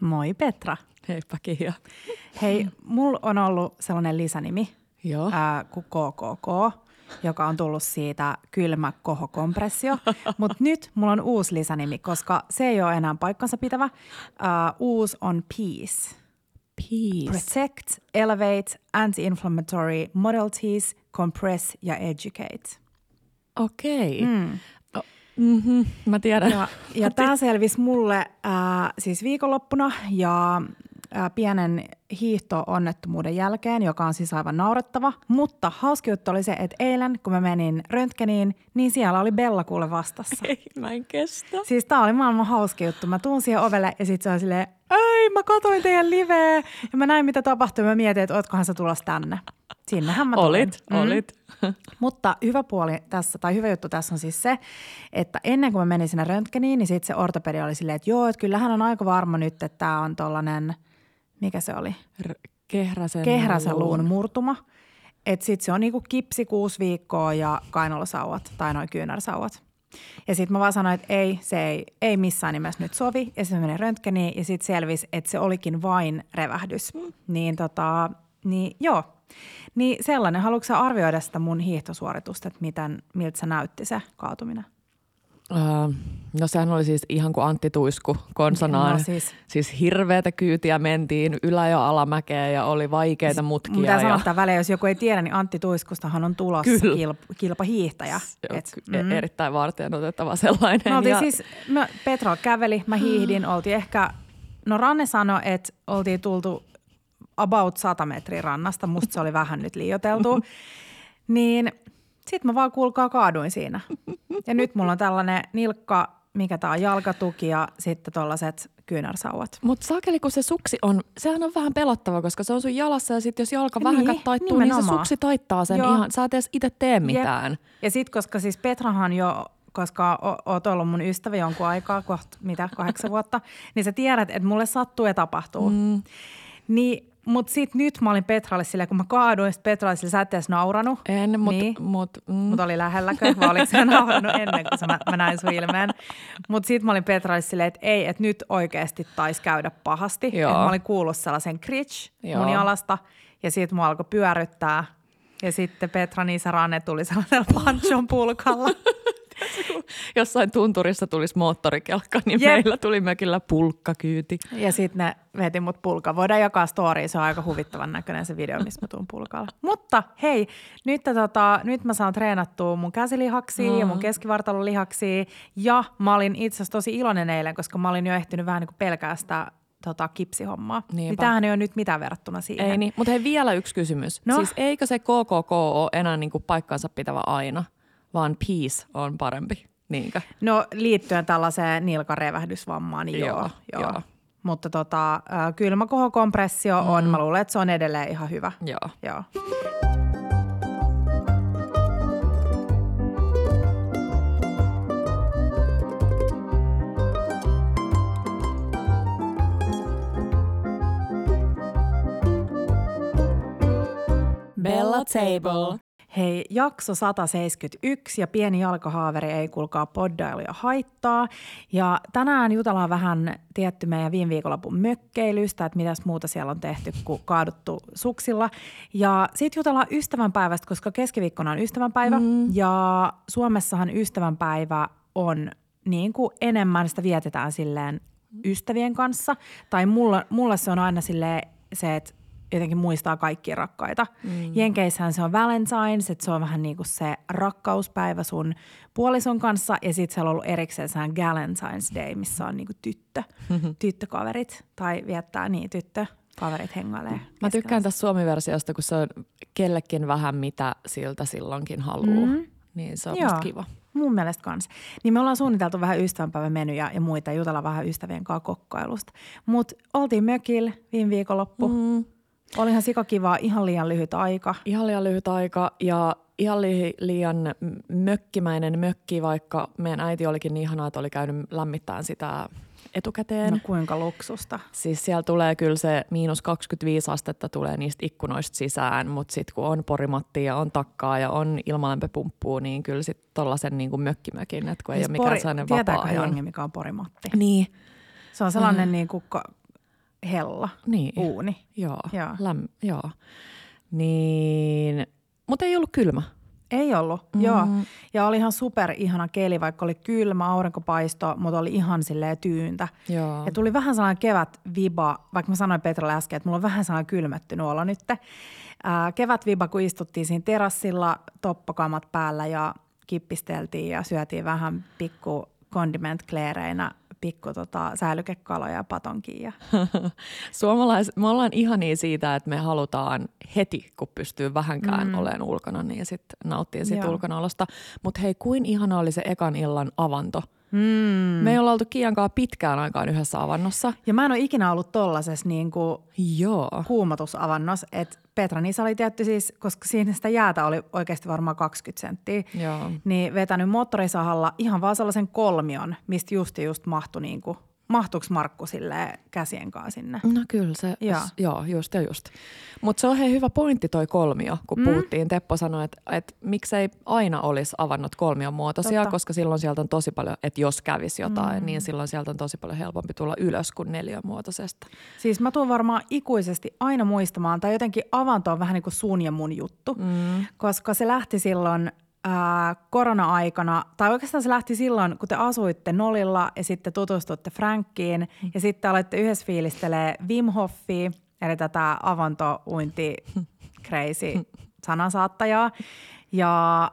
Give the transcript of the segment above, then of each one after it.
Moi Petra. Heippa Kiia. Hei, mulla on ollut sellainen lisänimi Joo. ää, kuin KKK, joka on tullut siitä kylmä kohokompressio. Mutta nyt mulla on uusi lisänimi, koska se ei ole enää paikkansa pitävä. Ää, uusi on Peace. Peace. Protect, elevate, anti-inflammatory, modalities, compress ja educate. Okei. Okay. Mm. Mm-hmm, mä tiedän. Ja, ja tämä selvisi mulle ää, siis viikonloppuna ja ää, pienen hiihto-onnettomuuden jälkeen, joka on siis aivan naurettava. Mutta hauski juttu oli se, että eilen kun mä menin röntgeniin, niin siellä oli Bella kuule vastassa. Ei, mä en kestä. Siis tää oli maailman hauski juttu. Mä tuun siihen ovelle ja sit se on silleen, ei mä katoin teidän liveä. Ja mä näin mitä tapahtui ja mä mietin, että ootkohan sä tulos tänne. Sinnehän mä tulin. Olit, mm. olit. Mutta hyvä puoli tässä, tai hyvä juttu tässä on siis se, että ennen kuin mä menin sinne röntgeniin, niin sitten se ortopedi oli silleen, että joo, että kyllähän on aika varma nyt, että tämä on tollainen, mikä se oli? R- kehräsen, Kehräsen luun murtuma. Että sitten se on niinku kipsi kuusi viikkoa ja kainalosauvat tai noin kyynärsauvat. Ja sitten mä vaan sanoin, että ei, se ei, ei missään nimessä nyt sovi. Ja sitten meni röntgeniin ja sitten selvisi, että se olikin vain revähdys. Mm. Niin tota, niin joo. Niin sellainen, haluatko arvioida sitä mun hiihtosuoritusta, että miten, miltä se näytti se kaatuminen? Uh, no sehän oli siis ihan kuin Antti Tuisku konsanaan. No siis. siis hirveätä kyytiä mentiin ylä- ja alamäkeä ja oli vaikeita mutkia. Mitä ja... sanotaan väliin, jos joku ei tiedä, niin Antti Tuiskustahan on tulossa kilp- kilpahiihtäjä. Et, mm. Erittäin varten otettava sellainen. Me oltiin ja... siis, me, Petra käveli, mä hiihdin, oltiin ehkä, no Ranne sanoi, että oltiin tultu about 100 metriä rannasta, musta se oli vähän nyt liioteltu, niin sitten mä vaan kuulkaa kaaduin siinä. Ja nyt mulla on tällainen nilkka, mikä tää on jalkatuki ja sitten tollaset kyynärsauvat. Mutta saakeli, kun se suksi on, sehän on vähän pelottava, koska se on sun jalassa ja sitten jos jalka vähän niin, taittuu, nimenomaan. niin se suksi taittaa sen Joo. ihan, sä et edes itse tee mitään. Jep. Ja sitten koska siis Petrahan jo koska oot ollut mun ystävä jonkun aikaa, kohta mitä, kahdeksan vuotta, niin sä tiedät, että mulle sattuu ja tapahtuu. Mm. Niin mutta sitten nyt mä olin Petralle silleen, kun mä kaaduin, sitten Petra oli sä et edes nauranut. En, mutta niin. mut, mm. mut oli lähelläkö, vai oliko se nauranut ennen kuin mä, mä näin sun ilmeen. Mutta sitten mä olin Petralle silleen, että ei, että nyt oikeasti taisi käydä pahasti. Joo. Et mä olin kuullut sellaisen critch mun jalasta ja sitten mä alkoi pyöryttää. Ja sitten Petra Niisa Ranne tuli sellaisella panchon pulkalla. Jossain tunturissa tulisi moottorikelkka, niin Jep. meillä tuli mökillä pulkkakyyti. Ja sitten ne veti mut pulka. Voidaan jakaa story, se on aika huvittavan näköinen se video, missä mä tuun pulkalla. Mutta hei, nyt, tota, nyt mä saan treenattua mun käsilihaksia mm. ja mun keskivartalolihaksia. Ja mä olin itse asiassa tosi iloinen eilen, koska mä olin jo ehtinyt vähän niin kuin pelkää sitä tota, kipsihommaa. Niinpä. Niin tämähän ei ole nyt mitään verrattuna siihen. Ei niin, mutta hei vielä yksi kysymys. No? Siis eikö se KKK ole enää niin kuin paikkansa pitävä aina? Vaan peace on parempi, niinkö? No liittyen tällaiseen nilkarevähdysvammaan, niin joo. joo, joo. joo. Mutta tota, kylmäkohokompressio mm. on, mä luulen, että se on edelleen ihan hyvä. Joo. joo. Bella Table. Hei, jakso 171 ja pieni jalkahaaveri ei kuulkaa poddailu ja haittaa. Ja tänään jutellaan vähän tietty meidän viime viikonlopun mökkeilystä, että mitäs muuta siellä on tehty kuin kaaduttu suksilla. Ja sitten jutellaan ystävänpäivästä, koska keskiviikkona on ystävänpäivä mm. ja Suomessahan ystävänpäivä on niin kuin enemmän sitä vietetään silleen ystävien kanssa. Tai mulla, mulla se on aina silleen se, että jotenkin muistaa kaikkia rakkaita. Mm. Jenkeissähän se on Valentine's, että se on vähän niin kuin se rakkauspäivä sun puolison kanssa. Ja sitten siellä on ollut erikseen sehän Galentine's Day, missä on niin kuin tyttö, tyttökaverit. Tai viettää niin tyttö kaverit hengailee. Mä tykkään tästä Suomi-versiosta, kun se on kellekin vähän mitä siltä silloinkin haluaa. Mm. Niin se on Joo. kiva. Mun mielestä kans. Niin me ollaan suunniteltu vähän ystävänpäivämenyjä ja muita, jutella vähän ystävien kanssa kokkailusta. Mutta oltiin mökillä viime viikonloppu. Mm Olihan kiva, ihan liian lyhyt aika. Ihan liian lyhyt aika ja ihan li- liian mökkimäinen mökki, vaikka meidän äiti olikin niin ihanaa, että oli käynyt lämmittämään sitä etukäteen. No kuinka luksusta. Siis siellä tulee kyllä se miinus 25 astetta tulee niistä ikkunoista sisään, mutta sitten kun on porimattia ja on takkaa ja on ilmalämpöpumppua, niin kyllä sitten tuollaisen niin kuin mökkimökin, että kun siis ei ole mikään sellainen vapaa-ajan. hengi, mikä on porimatti? Niin. Se on sellainen mm. niin kuin hella Niin. uuni. Joo. Joo. Läm, joo. Niin, mutta ei ollut kylmä. Ei ollut, mm. joo. Ja oli ihan super ihana keli, vaikka oli kylmä, aurinkopaisto, mutta oli ihan silleen tyyntä. Joo. Ja tuli vähän sellainen kevät viba, vaikka mä sanoin Petralle äsken, että mulla on vähän sellainen kylmettynyt olo nyt. Ää, kevät viba, kun istuttiin siinä terassilla, toppokamat päällä ja kippisteltiin ja syötiin vähän pikku kondimentkleereinä pikku tota, säilykekaloja ja patonkia. Suomalaiset, me ollaan ihania siitä, että me halutaan heti, kun pystyy vähänkään mm. olemaan ulkona, niin sitten nauttii siitä Joo. ulkonaolosta. Mutta hei, kuin ihana oli se ekan illan avanto. Mm. Me ei olla oltu Kiankaan pitkään aikaan yhdessä avannossa. Ja mä en ole ikinä ollut tollasessa niin kuin Joo. kuumotusavannossa, että Petra Nisa oli tietty siis, koska siinä sitä jäätä oli oikeasti varmaan 20 senttiä, Joo. niin vetänyt moottorisahalla ihan vaan sellaisen kolmion, mistä just just mahtui niin kuin, mahtuuko Markku silleen käsien kanssa sinne? No kyllä se, Joo. s- joo just ja just. Mutta se on hei hyvä pointti toi kolmio, kun mm. puhuttiin. Teppo sanoi, että, että miksei aina olisi avannot kolmion muotoisia, Totta. koska silloin sieltä on tosi paljon, että jos kävisi jotain, mm. niin silloin sieltä on tosi paljon helpompi tulla ylös kuin neliömuotoisesta. Siis mä tuun varmaan ikuisesti aina muistamaan, tai jotenkin avanto on vähän niin kuin sun ja mun juttu, Mm. koska se lähti silloin ää, korona-aikana, tai oikeastaan se lähti silloin, kun te asuitte Nolilla ja sitten tutustutte Frankkiin ja sitten aloitte yhdessä fiilistelee Wim Hofia, eli tätä avantouinti crazy sanansaattajaa. Ja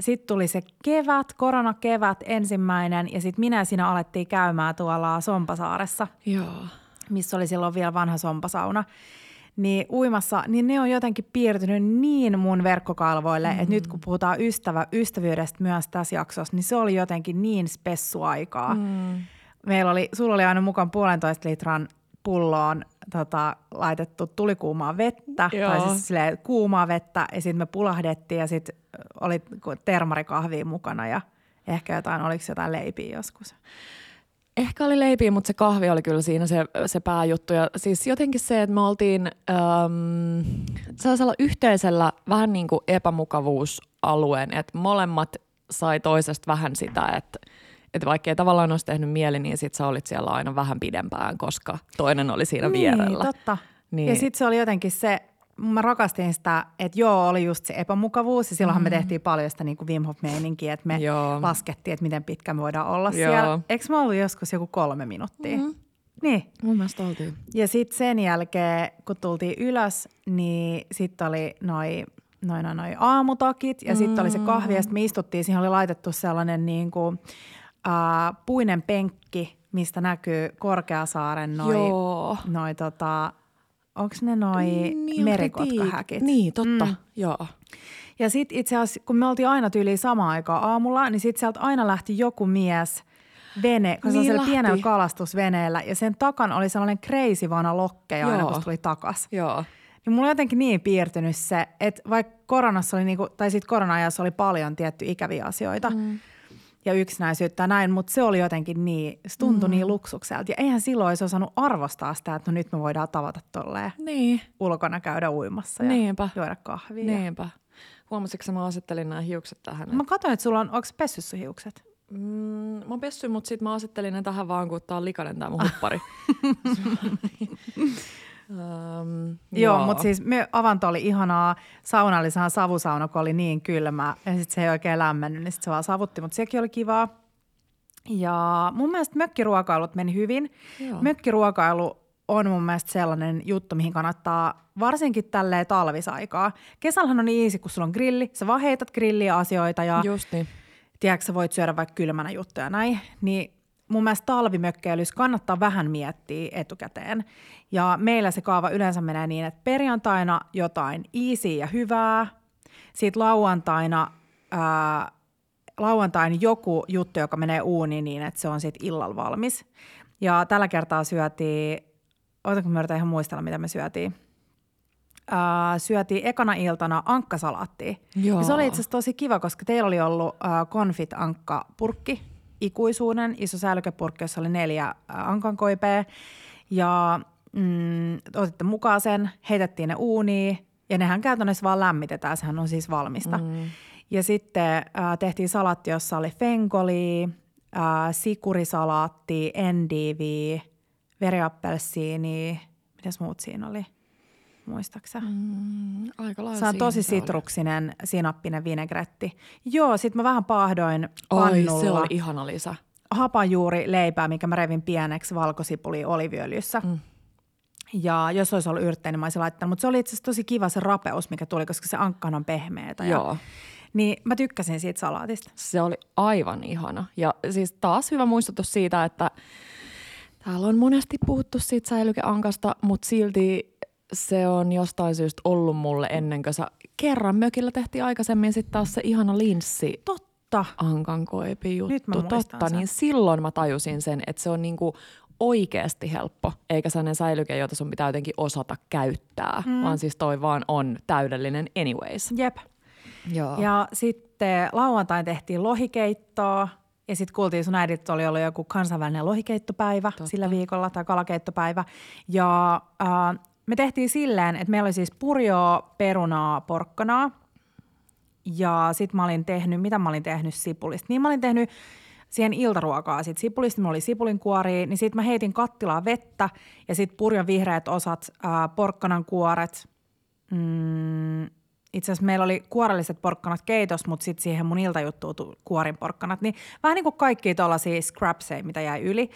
sitten tuli se kevät, koronakevät ensimmäinen, ja sitten minä ja sinä alettiin käymään tuolla Sompasaaressa Joo. missä oli silloin vielä vanha sompasauna, niin uimassa, niin ne on jotenkin piirtynyt niin mun verkkokalvoille, mm-hmm. että nyt kun puhutaan ystävä, ystävyydestä myös tässä jaksossa, niin se oli jotenkin niin spessuaikaa. Mm. Meillä oli, sulla oli aina mukaan puolentoista litran pulloon tota, laitettu tulikuumaa vettä, Joo. tai siis silleen, kuumaa vettä, ja sitten me pulahdettiin, ja sitten oli termarikahvia mukana, ja ehkä jotain, oliko jotain leipiä joskus. Ehkä oli leipiä, mutta se kahvi oli kyllä siinä se, se pääjuttu. Ja siis jotenkin se, että me oltiin äm, sellaisella yhteisellä vähän niin kuin epämukavuusalueen, että molemmat sai toisesta vähän sitä, että että vaikka ei tavallaan olisi tehnyt mieli, niin sit sä olit siellä aina vähän pidempään, koska toinen oli siinä vierellä. Niin, totta. Niin. Niin. Ja sitten se oli jotenkin se, mä rakastin sitä, että joo, oli just se epämukavuus. Ja silloinhan mm. me tehtiin paljon sitä niin kuin Wim Hof-meininkiä, että me Joo. laskettiin, että miten pitkä me voidaan olla Joo. siellä. Eikö me ollut joskus joku kolme minuuttia? Mhm. Mm. Niin. Mun mielestä oltiin. Ja sitten sen jälkeen, kun tultiin ylös, niin sitten oli noi, noi, noi, noi aamutakit ja sitten oli se kahvi ja sitten me istuttiin. Siihen oli laitettu sellainen niin kuin, äh, puinen penkki, mistä näkyy Korkeasaaren noi, Joo. noi tota, onko ne noi Niin, niin, merikotkahäkit? Niin, totta. Mm. Joo. Ja sitten itse asiassa, kun me oltiin aina tyyliin samaan aikaan aamulla, niin sitten sieltä aina lähti joku mies vene, kun Niin niin lähti. pienellä kalastusveneellä. Ja sen takana oli sellainen crazy vana lokkeja aina, Joo. kun se tuli takas. Joo. Niin mulla on jotenkin niin piirtynyt se, että vaikka koronassa oli, niinku, tai sitten korona-ajassa oli paljon tietty ikäviä asioita mm. Ja yksinäisyyttä ja näin, mutta se oli jotenkin niin, se tuntui mm. niin luksukselta. Ja eihän silloin olisi osannut arvostaa sitä, että no nyt me voidaan tavata tolleen Niin, ulkona käydä uimassa ja Niinpä. juoda kahvia. Niinpä. Huomasitko sä, mä asettelin nämä hiukset tähän? Mä katsoin, että sulla on, onko pessy sun hiukset? Mm, mä oon pessy, mutta sit mä asettelin ne tähän vaan, kun tää on likainen tää mun huppari. um, Joo, mutta siis me, avanto oli ihanaa. Sauna oli sehän savusauna, kun oli niin kylmä ja sitten se ei oikein lämmennyt, niin sitten se vaan savutti, mutta sekin oli kivaa. Ja mun mielestä mökkiruokailut meni hyvin. Joo. Mökkiruokailu on mun mielestä sellainen juttu, mihin kannattaa varsinkin tälleen talvisaikaa. Kesällähän on niin easy, kun sulla on grilli. Sä vaan heität grilliä asioita ja Just niin. tiedätkö, sä voit syödä vaikka kylmänä juttuja näin, niin mun mielestä talvimökkeilyssä kannattaa vähän miettiä etukäteen. Ja meillä se kaava yleensä menee niin, että perjantaina jotain easy ja hyvää, sitten lauantaina, ää, lauantaina joku juttu, joka menee uuniin niin, että se on sitten illalla valmis. Ja tällä kertaa syötiin, otanko mä yritän ihan muistella, mitä me syötiin. Ää, syötiin ekana iltana ankkasalaattia. Joo. Ja se oli itse asiassa tosi kiva, koska teillä oli ollut konfit ankka purkki, ikuisuuden, iso säilykepurkki, jossa oli neljä äh, ankankoipea. Ja mm, otitte mukaan sen, heitettiin ne uuniin ja nehän käytännössä vaan lämmitetään, sehän on siis valmista. Mm. Ja sitten äh, tehtiin salatti, jossa oli fenkoli, äh, sikurisalaatti, endivi, veriappelsiini, mitäs muut siinä oli? Muistaaksä? Mm, aika lailla Se on tosi sitruksinen, sinappinen vinegretti. Joo, sit mä vähän pahdoin oli. pannulla Oi, se oli ihana lisä. hapanjuuri leipää, mikä mä revin pieneksi valkosipuli oliviöljyssä. Mm. Ja jos olisi ollut yrttejä, niin mä olisin laittanut. Mutta se oli itse asiassa tosi kiva se rapeus, mikä tuli, koska se ankkaan on pehmeätä. Ja, Joo. niin mä tykkäsin siitä salaatista. Se oli aivan ihana. Ja siis taas hyvä muistutus siitä, että täällä on monesti puhuttu siitä säilykeankasta, mutta silti se on jostain syystä ollut mulle ennen kuin sä kerran mökillä tehtiin aikaisemmin sitten taas se ihana linssi Totta. ankankoipi juttu. Nyt mä muistan Totta, sen. niin silloin mä tajusin sen, että se on niinku oikeasti helppo, eikä sellainen säilyke, jota sun pitää jotenkin osata käyttää, mm. vaan siis toi vaan on täydellinen anyways. Jep. Joo. Ja sitten lauantain tehtiin lohikeittoa. Ja sitten kuultiin sun äidit, oli ollut joku kansainvälinen lohikeittopäivä Totta. sillä viikolla tai kalakeittopäivä. Ja äh, me tehtiin silleen, että meillä oli siis purjoa, perunaa, porkkanaa. Ja sitten mä olin tehnyt, mitä mä olin tehnyt sipulista? Niin mä olin tehnyt siihen iltaruokaa. Sitten sipulista mulla oli sipulinkuori, niin sitten mä heitin kattilaa vettä ja sitten purjon vihreät osat, äh, porkkanan kuoret, mm, itse asiassa meillä oli kuorelliset porkkanat keitos, mutta sitten siihen mun iltajuttuun kuorin porkkanat. Niin vähän niin kuin kaikki tuollaisia scrapseja, mitä jäi yli.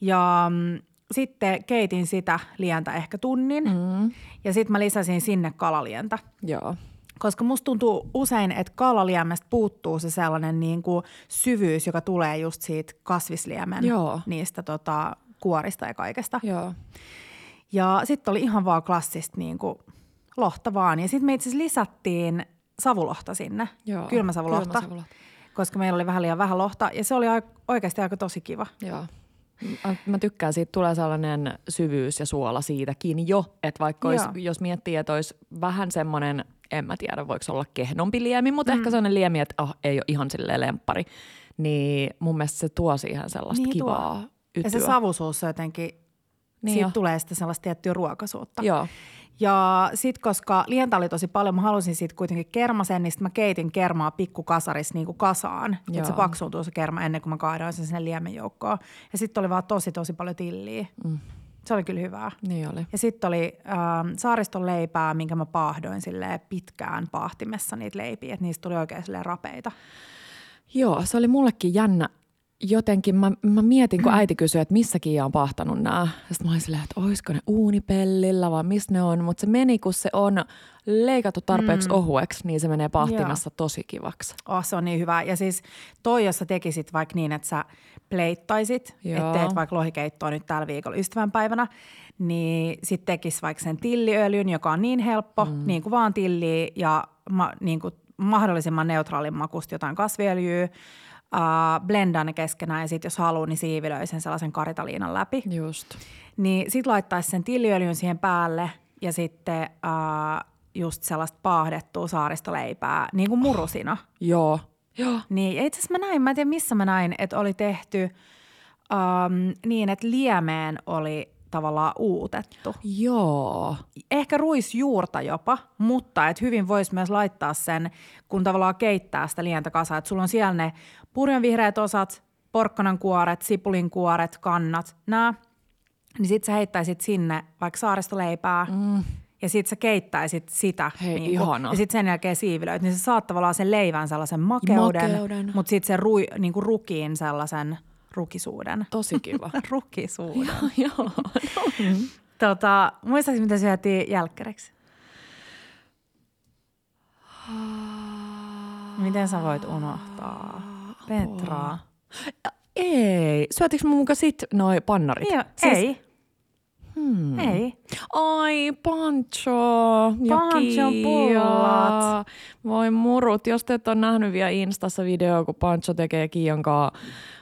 Ja mm, sitten keitin sitä lientä ehkä tunnin mm. ja sitten mä lisäsin sinne kalalientä. Joo. Koska musta tuntuu usein, että kalaliemestä puuttuu se sellainen niin kuin syvyys, joka tulee just siitä kasvisliemen Joo. niistä tota, kuorista ja kaikesta. Joo. Ja sitten oli ihan vaan klassista niin kuin lohta vaan. Ja sitten me itse lisättiin savulohta sinne, Joo. kylmäsavulohta, Kylmäsavulohta. koska meillä oli vähän liian vähän lohta. Ja se oli oikeasti aika tosi kiva. Joo. Mä- tykkään siitä, tulee sellainen syvyys ja suola siitäkin jo, että vaikka olisi, jos miettii, että olisi vähän semmoinen, en mä tiedä voiko se olla kehnompi liemi, mutta mm. ehkä sellainen liemi, että oh, ei ole ihan silleen lemppari, niin mun mielestä se tuo siihen sellaista Niin tuo. kivaa ytyä. Ja se savusuus jotenkin, Niin siitä jo. tulee sitten sellaista tiettyä ruokaisuutta. Joo, Ja sitten koska lientä oli tosi paljon, mä halusin siitä kuitenkin kermasen, niin sit mä keitin kermaa pikkukasarissa niin kuin kasaan. Että se paksuuntuu se kerma ennen kuin mä kaadoin sen sinne liemen joukkoon. Ja sitten oli vaan tosi tosi paljon tilliä. Mm. Se oli kyllä hyvää. niin oli. Ja sitten oli äh, saariston leipää, minkä mä paahdoin silleen pitkään paahtimessa niitä leipiä, että niistä tuli oikein rapeita. Joo, se oli mullekin jännä. Jotenkin mä, mä mietin, kun äiti kysyi, että missä Kiia on pahtanut nämä. Sitten mä olin silleen, että olisiko ne uunipellillä vai missä ne on. Mutta se meni, kun se on leikattu tarpeeksi mm. ohueksi, niin se menee pahtimessa tosi kivaksi. Oh, se on niin hyvä. Ja siis toi, jos sä tekisit vaikka niin, että sä pleittaisit, Joo. että teet vaikka lohikeittoa nyt tällä viikolla ystävänpäivänä, niin sit tekis vaikka sen tilliöljyn, joka on niin helppo, mm. niin kuin vaan tilliä ja ma, niin kuin mahdollisimman neutraalin makusta jotain kasviöljyä, Uh, blendaa ne keskenään ja sitten jos haluaa, niin siivilöi sen sellaisen karitaliinan läpi. Just. Niin sit laittaisi sen tilliöljyn siihen päälle ja sitten uh, just sellaista paahdettua saaristoleipää, niin kuin murusina. Joo. Joo. Niin, itse asiassa mä näin, mä en tiedä missä mä näin, että oli tehty um, niin, että liemeen oli tavallaan uutettu. Joo. Ehkä ruisjuurta jopa, mutta että hyvin voisi myös laittaa sen, kun tavallaan keittää sitä lientä kasaan. Että sulla on siellä ne purjon vihreät osat, porkkanan kuoret, sipulin kuoret, kannat, nämä. Niin sit sä heittäisit sinne vaikka saaristoleipää mm. ja sit sä keittäisit sitä. Hei, niinku, ihana. Ja sit sen jälkeen siivilöit, niin sä saat tavallaan sen leivän sellaisen makeuden, Makeuden. mutta sit sen rui, niinku rukiin sellaisen rukisuuden. Tosi kiva. Rukisuuden. Joo. Tota, muistaakseni, mitä syötiin jälkkäreksi? Miten sä voit unohtaa? Petraa. Ei. Syötikö mun mukaan sit noi pannarit? Ei, Siis- ei. Hmm. Ei. Ai, pancho Panchon pullat. Voi murut, jos te et ole nähnyt vielä Instassa videoa, kun Pancho tekee Kiian kanssa.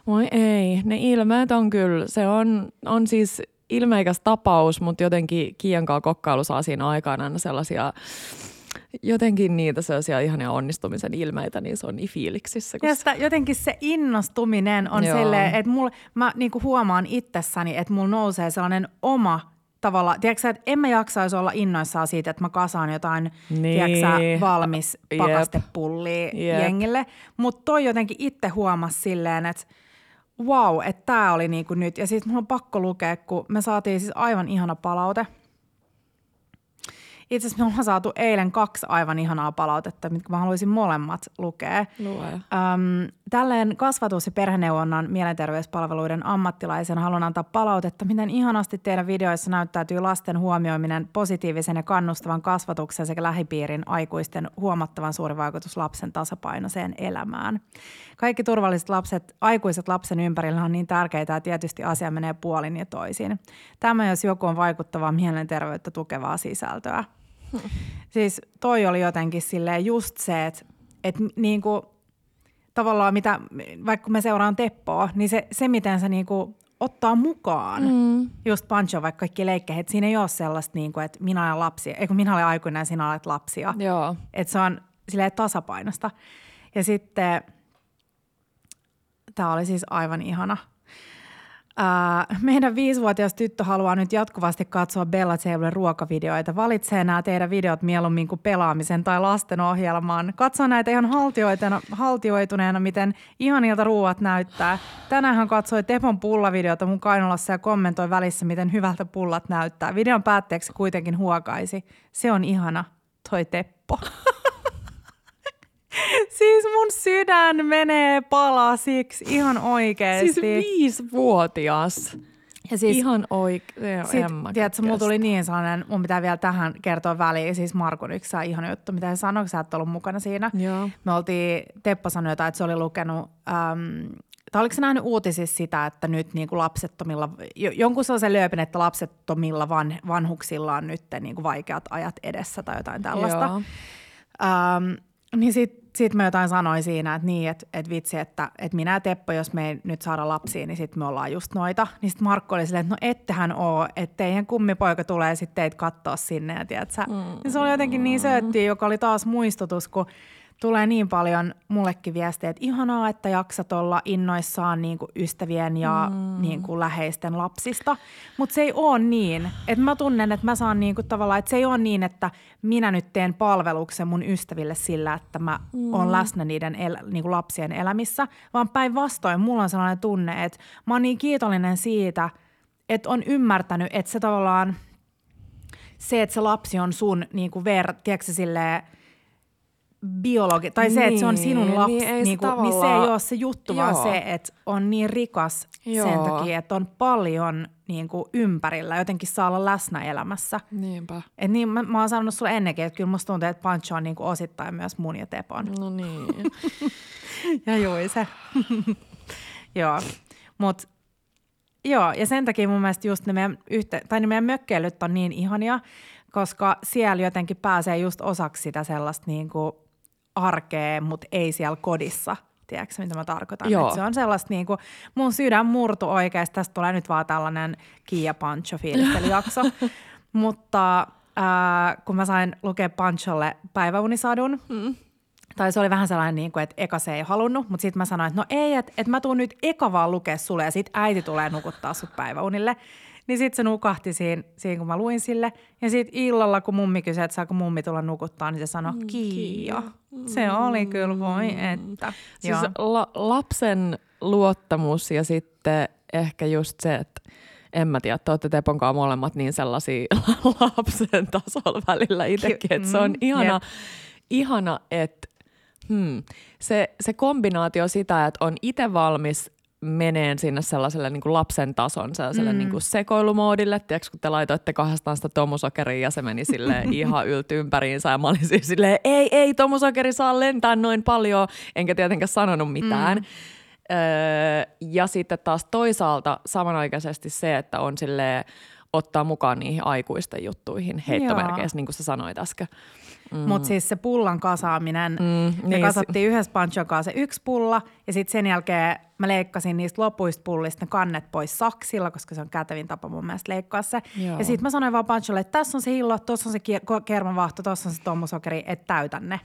Voi ei, ne ilmeet on kyllä, se on, on siis ilmeikäs tapaus, mutta jotenkin Kiian kanssa kokkailu saa siinä aikana aina sellaisia jotenkin niitä sellaisia ihania onnistumisen ilmeitä, niin se on niin fiiliksissä. kun Ja sitä, jotenkin se innostuminen on Joo. silleen, että mulla, mä niinku huomaan itsessäni, että mulla nousee sellainen oma tavalla, tiedätkö että en mä jaksaisi olla innoissaan siitä, että mä kasaan jotain, Niin. tiedätkö valmis Jep. pakastepullia Jep. jengille. Mutta toi jotenkin itse huomasi silleen, että wow, että tämä oli niinku nyt. Ja sitten mulla on pakko lukea, kun me saatiin siis aivan ihana palaute. Itse asiassa me ollaan saatu eilen kaksi aivan ihanaa palautetta, mitkä mä haluaisin molemmat lukea. Luoja. Öm, tälleen kasvatus- ja perheneuvonnan mielenterveyspalveluiden ammattilaisena haluan antaa palautetta, miten ihanasti teidän videoissa näyttäytyy lasten huomioiminen positiivisen ja kannustavan kasvatuksen sekä lähipiirin aikuisten huomattavan suuri vaikutus lapsen tasapainoiseen elämään. Kaikki turvalliset lapset, aikuiset lapsen ympärillä on niin tärkeitä ja tietysti asia menee puolin ja toisin. Tämä jos joku on vaikuttavaa mielenterveyttä tukevaa sisältöä. Siis toi oli jotenkin silleen just se, että, että niin kuin, tavallaan mitä, vaikka kun mä seuraan Teppoa, niin se, se miten se niin kuin ottaa mukaan mm. just Pancho vaikka kaikki leikkejä, että siinä ei ole sellaista niin kuin, että minä olen lapsi, ei kun minä olen aikuinen ja sinä olet lapsia. Joo. Että se on silleen tasapainosta. Ja sitten tämä oli siis aivan ihana. Ää, meidän viisivuotias tyttö haluaa nyt jatkuvasti katsoa Bella Tablen ruokavideoita. Valitsee nämä teidän videot mieluummin kuin pelaamisen tai lasten ohjelmaan. Katso näitä ihan haltioituneena, miten ihanilta ruuat näyttää. Tänään hän katsoi Tepon pullavideota mun kainolassa ja kommentoi välissä, miten hyvältä pullat näyttää. Videon päätteeksi kuitenkin huokaisi. Se on ihana, toi Teppo. Siis mun sydän menee palasiksi ihan oikeesti. Siis viisivuotias. ja siis, Ihan oikein. tiedätkö, mulla tuli niin sellainen, mun pitää vielä tähän kertoa väliin, siis Markun yksi ihana juttu, mitä hän sanoi, kun sä et ollut mukana siinä. Joo. Me oltiin, Teppo sanoi jotain, että se oli lukenut, äm, tai oliko se nähnyt uutisissa sitä, että nyt niin kuin lapsettomilla, jo- jonkun sellaisen lööpin, että lapsettomilla van, vanhuksilla on nyt niin kuin vaikeat ajat edessä tai jotain tällaista. Joo. Ähm, niin sitten sit mä jotain sanoin siinä, että niin, että et vitsi, että et minä ja Teppo, jos me ei nyt saada lapsia, niin sitten me ollaan just noita. Niin sitten Markku oli silleen, että no ettehän oo, että teidän kummipoika tulee sitten teitä katsoa sinne. Ja tiedät, sä, mm. niin se oli jotenkin niin sööttiä, joka oli taas muistutus, kun tulee niin paljon mullekin viestejä, että ihanaa, että jaksat olla innoissaan niin kuin ystävien ja mm. niin kuin läheisten lapsista. Mutta se ei ole niin. Että mä tunnen, että mä saan niin kuin tavallaan, että se ei ole niin, että minä nyt teen palveluksen mun ystäville sillä, että mä mm. oon läsnä niiden el, niin kuin lapsien elämissä, vaan päinvastoin mulla on sellainen tunne, että mä oon niin kiitollinen siitä, että on ymmärtänyt, että se tavallaan se, että se lapsi on sun niin kuin ver, tiedätkö, silleen, biologi, tai se, että se on Niin, sinun lapsi, niin ei se niin, kuin, niin se ei tavallaan- ole se juttu, vaan Joo. se, että on niin rikas Joo. sen takia, että on paljon niin kuin, ympärillä, jotenkin saa olla läsnä elämässä. Niinpä. Et niin, mä, mä oon sanonut sulle ennenkin, että kyllä musta tuntuu, että Pancho on niin kuin, osittain myös mun ja Tepon. No niin. Ja Juise. joo, mut joo, ja sen takia mun mielestä just ne meidän, yhte, tai ne meidän mökkeilyt on niin ihania, koska siellä jotenkin pääsee just osaksi sitä sellaista niin kuin arkea, mutta ei siellä kodissa. Tiedätkö, mitä mä tarkoitan? Joo. Et se on sellaista niin kuin, mun sydän murtu oikeasti, tästä tulee nyt vaan tällainen Kia Pancho fiilistelyjakso. mutta ää, kun mä sain lukea Pancholle päiväunisadun, mm. tai se oli vähän sellainen, niin kuin, että eka se ei halunnut, mutta sitten mä sanoin, että no ei, että, että mä tuun nyt eka vaan lukea sulle ja sitten äiti tulee nukuttaa sut päiväunille. Niin sitten se nukahti siinä, siinä, kun mä luin sille. Ja sitten illalla, kun mummi kysyi, että saako mummi tulla nukuttaa, niin se sanoi, mm, Kiia. Se oli kyllä, voi että. Siis Joo. la- lapsen luottamus ja sitten ehkä just se, että en mä tiedä, te olette Tepon kanssa molemmat niin sellaisia lapsen tasolla välillä itsekin, että se on Mm, ihana, jep. ihana että hmm, se, se kombinaatio sitä, että on itse valmis meneen sinne sellaiselle niin kuin lapsen tason, sellaiselle mm. niin kuin sekoilumoodille. Tiedätkö, kun te laitoitte kahdestaan sitä tomusokeria ja se meni sille ihan ylty ympäriinsä ja mä olin siis silleen, ei, ei, tomusokeri saa lentää noin paljon, enkä tietenkään sanonut mitään. Mm. Öö, ja sitten taas toisaalta samanaikaisesti se, että on sille ottaa mukaan niihin aikuisten juttuihin heittomerkeissä, niin kuin sä sanoit äsken. Mm. Mutta siis se pullan kasaaminen, mm, niin, me kasattiin yhdessä Panchon kanssa se yksi pulla ja sitten sen jälkeen mä leikkasin niistä lopuista pullista ne kannet pois saksilla, koska se on kätevin tapa mun mielestä leikkaa se. Joo. Ja sitten mä sanoin vaan Pancholle, että tässä on se hillo, tuossa on se kermavahto, tuossa on se tommosokeri, että täytä ne.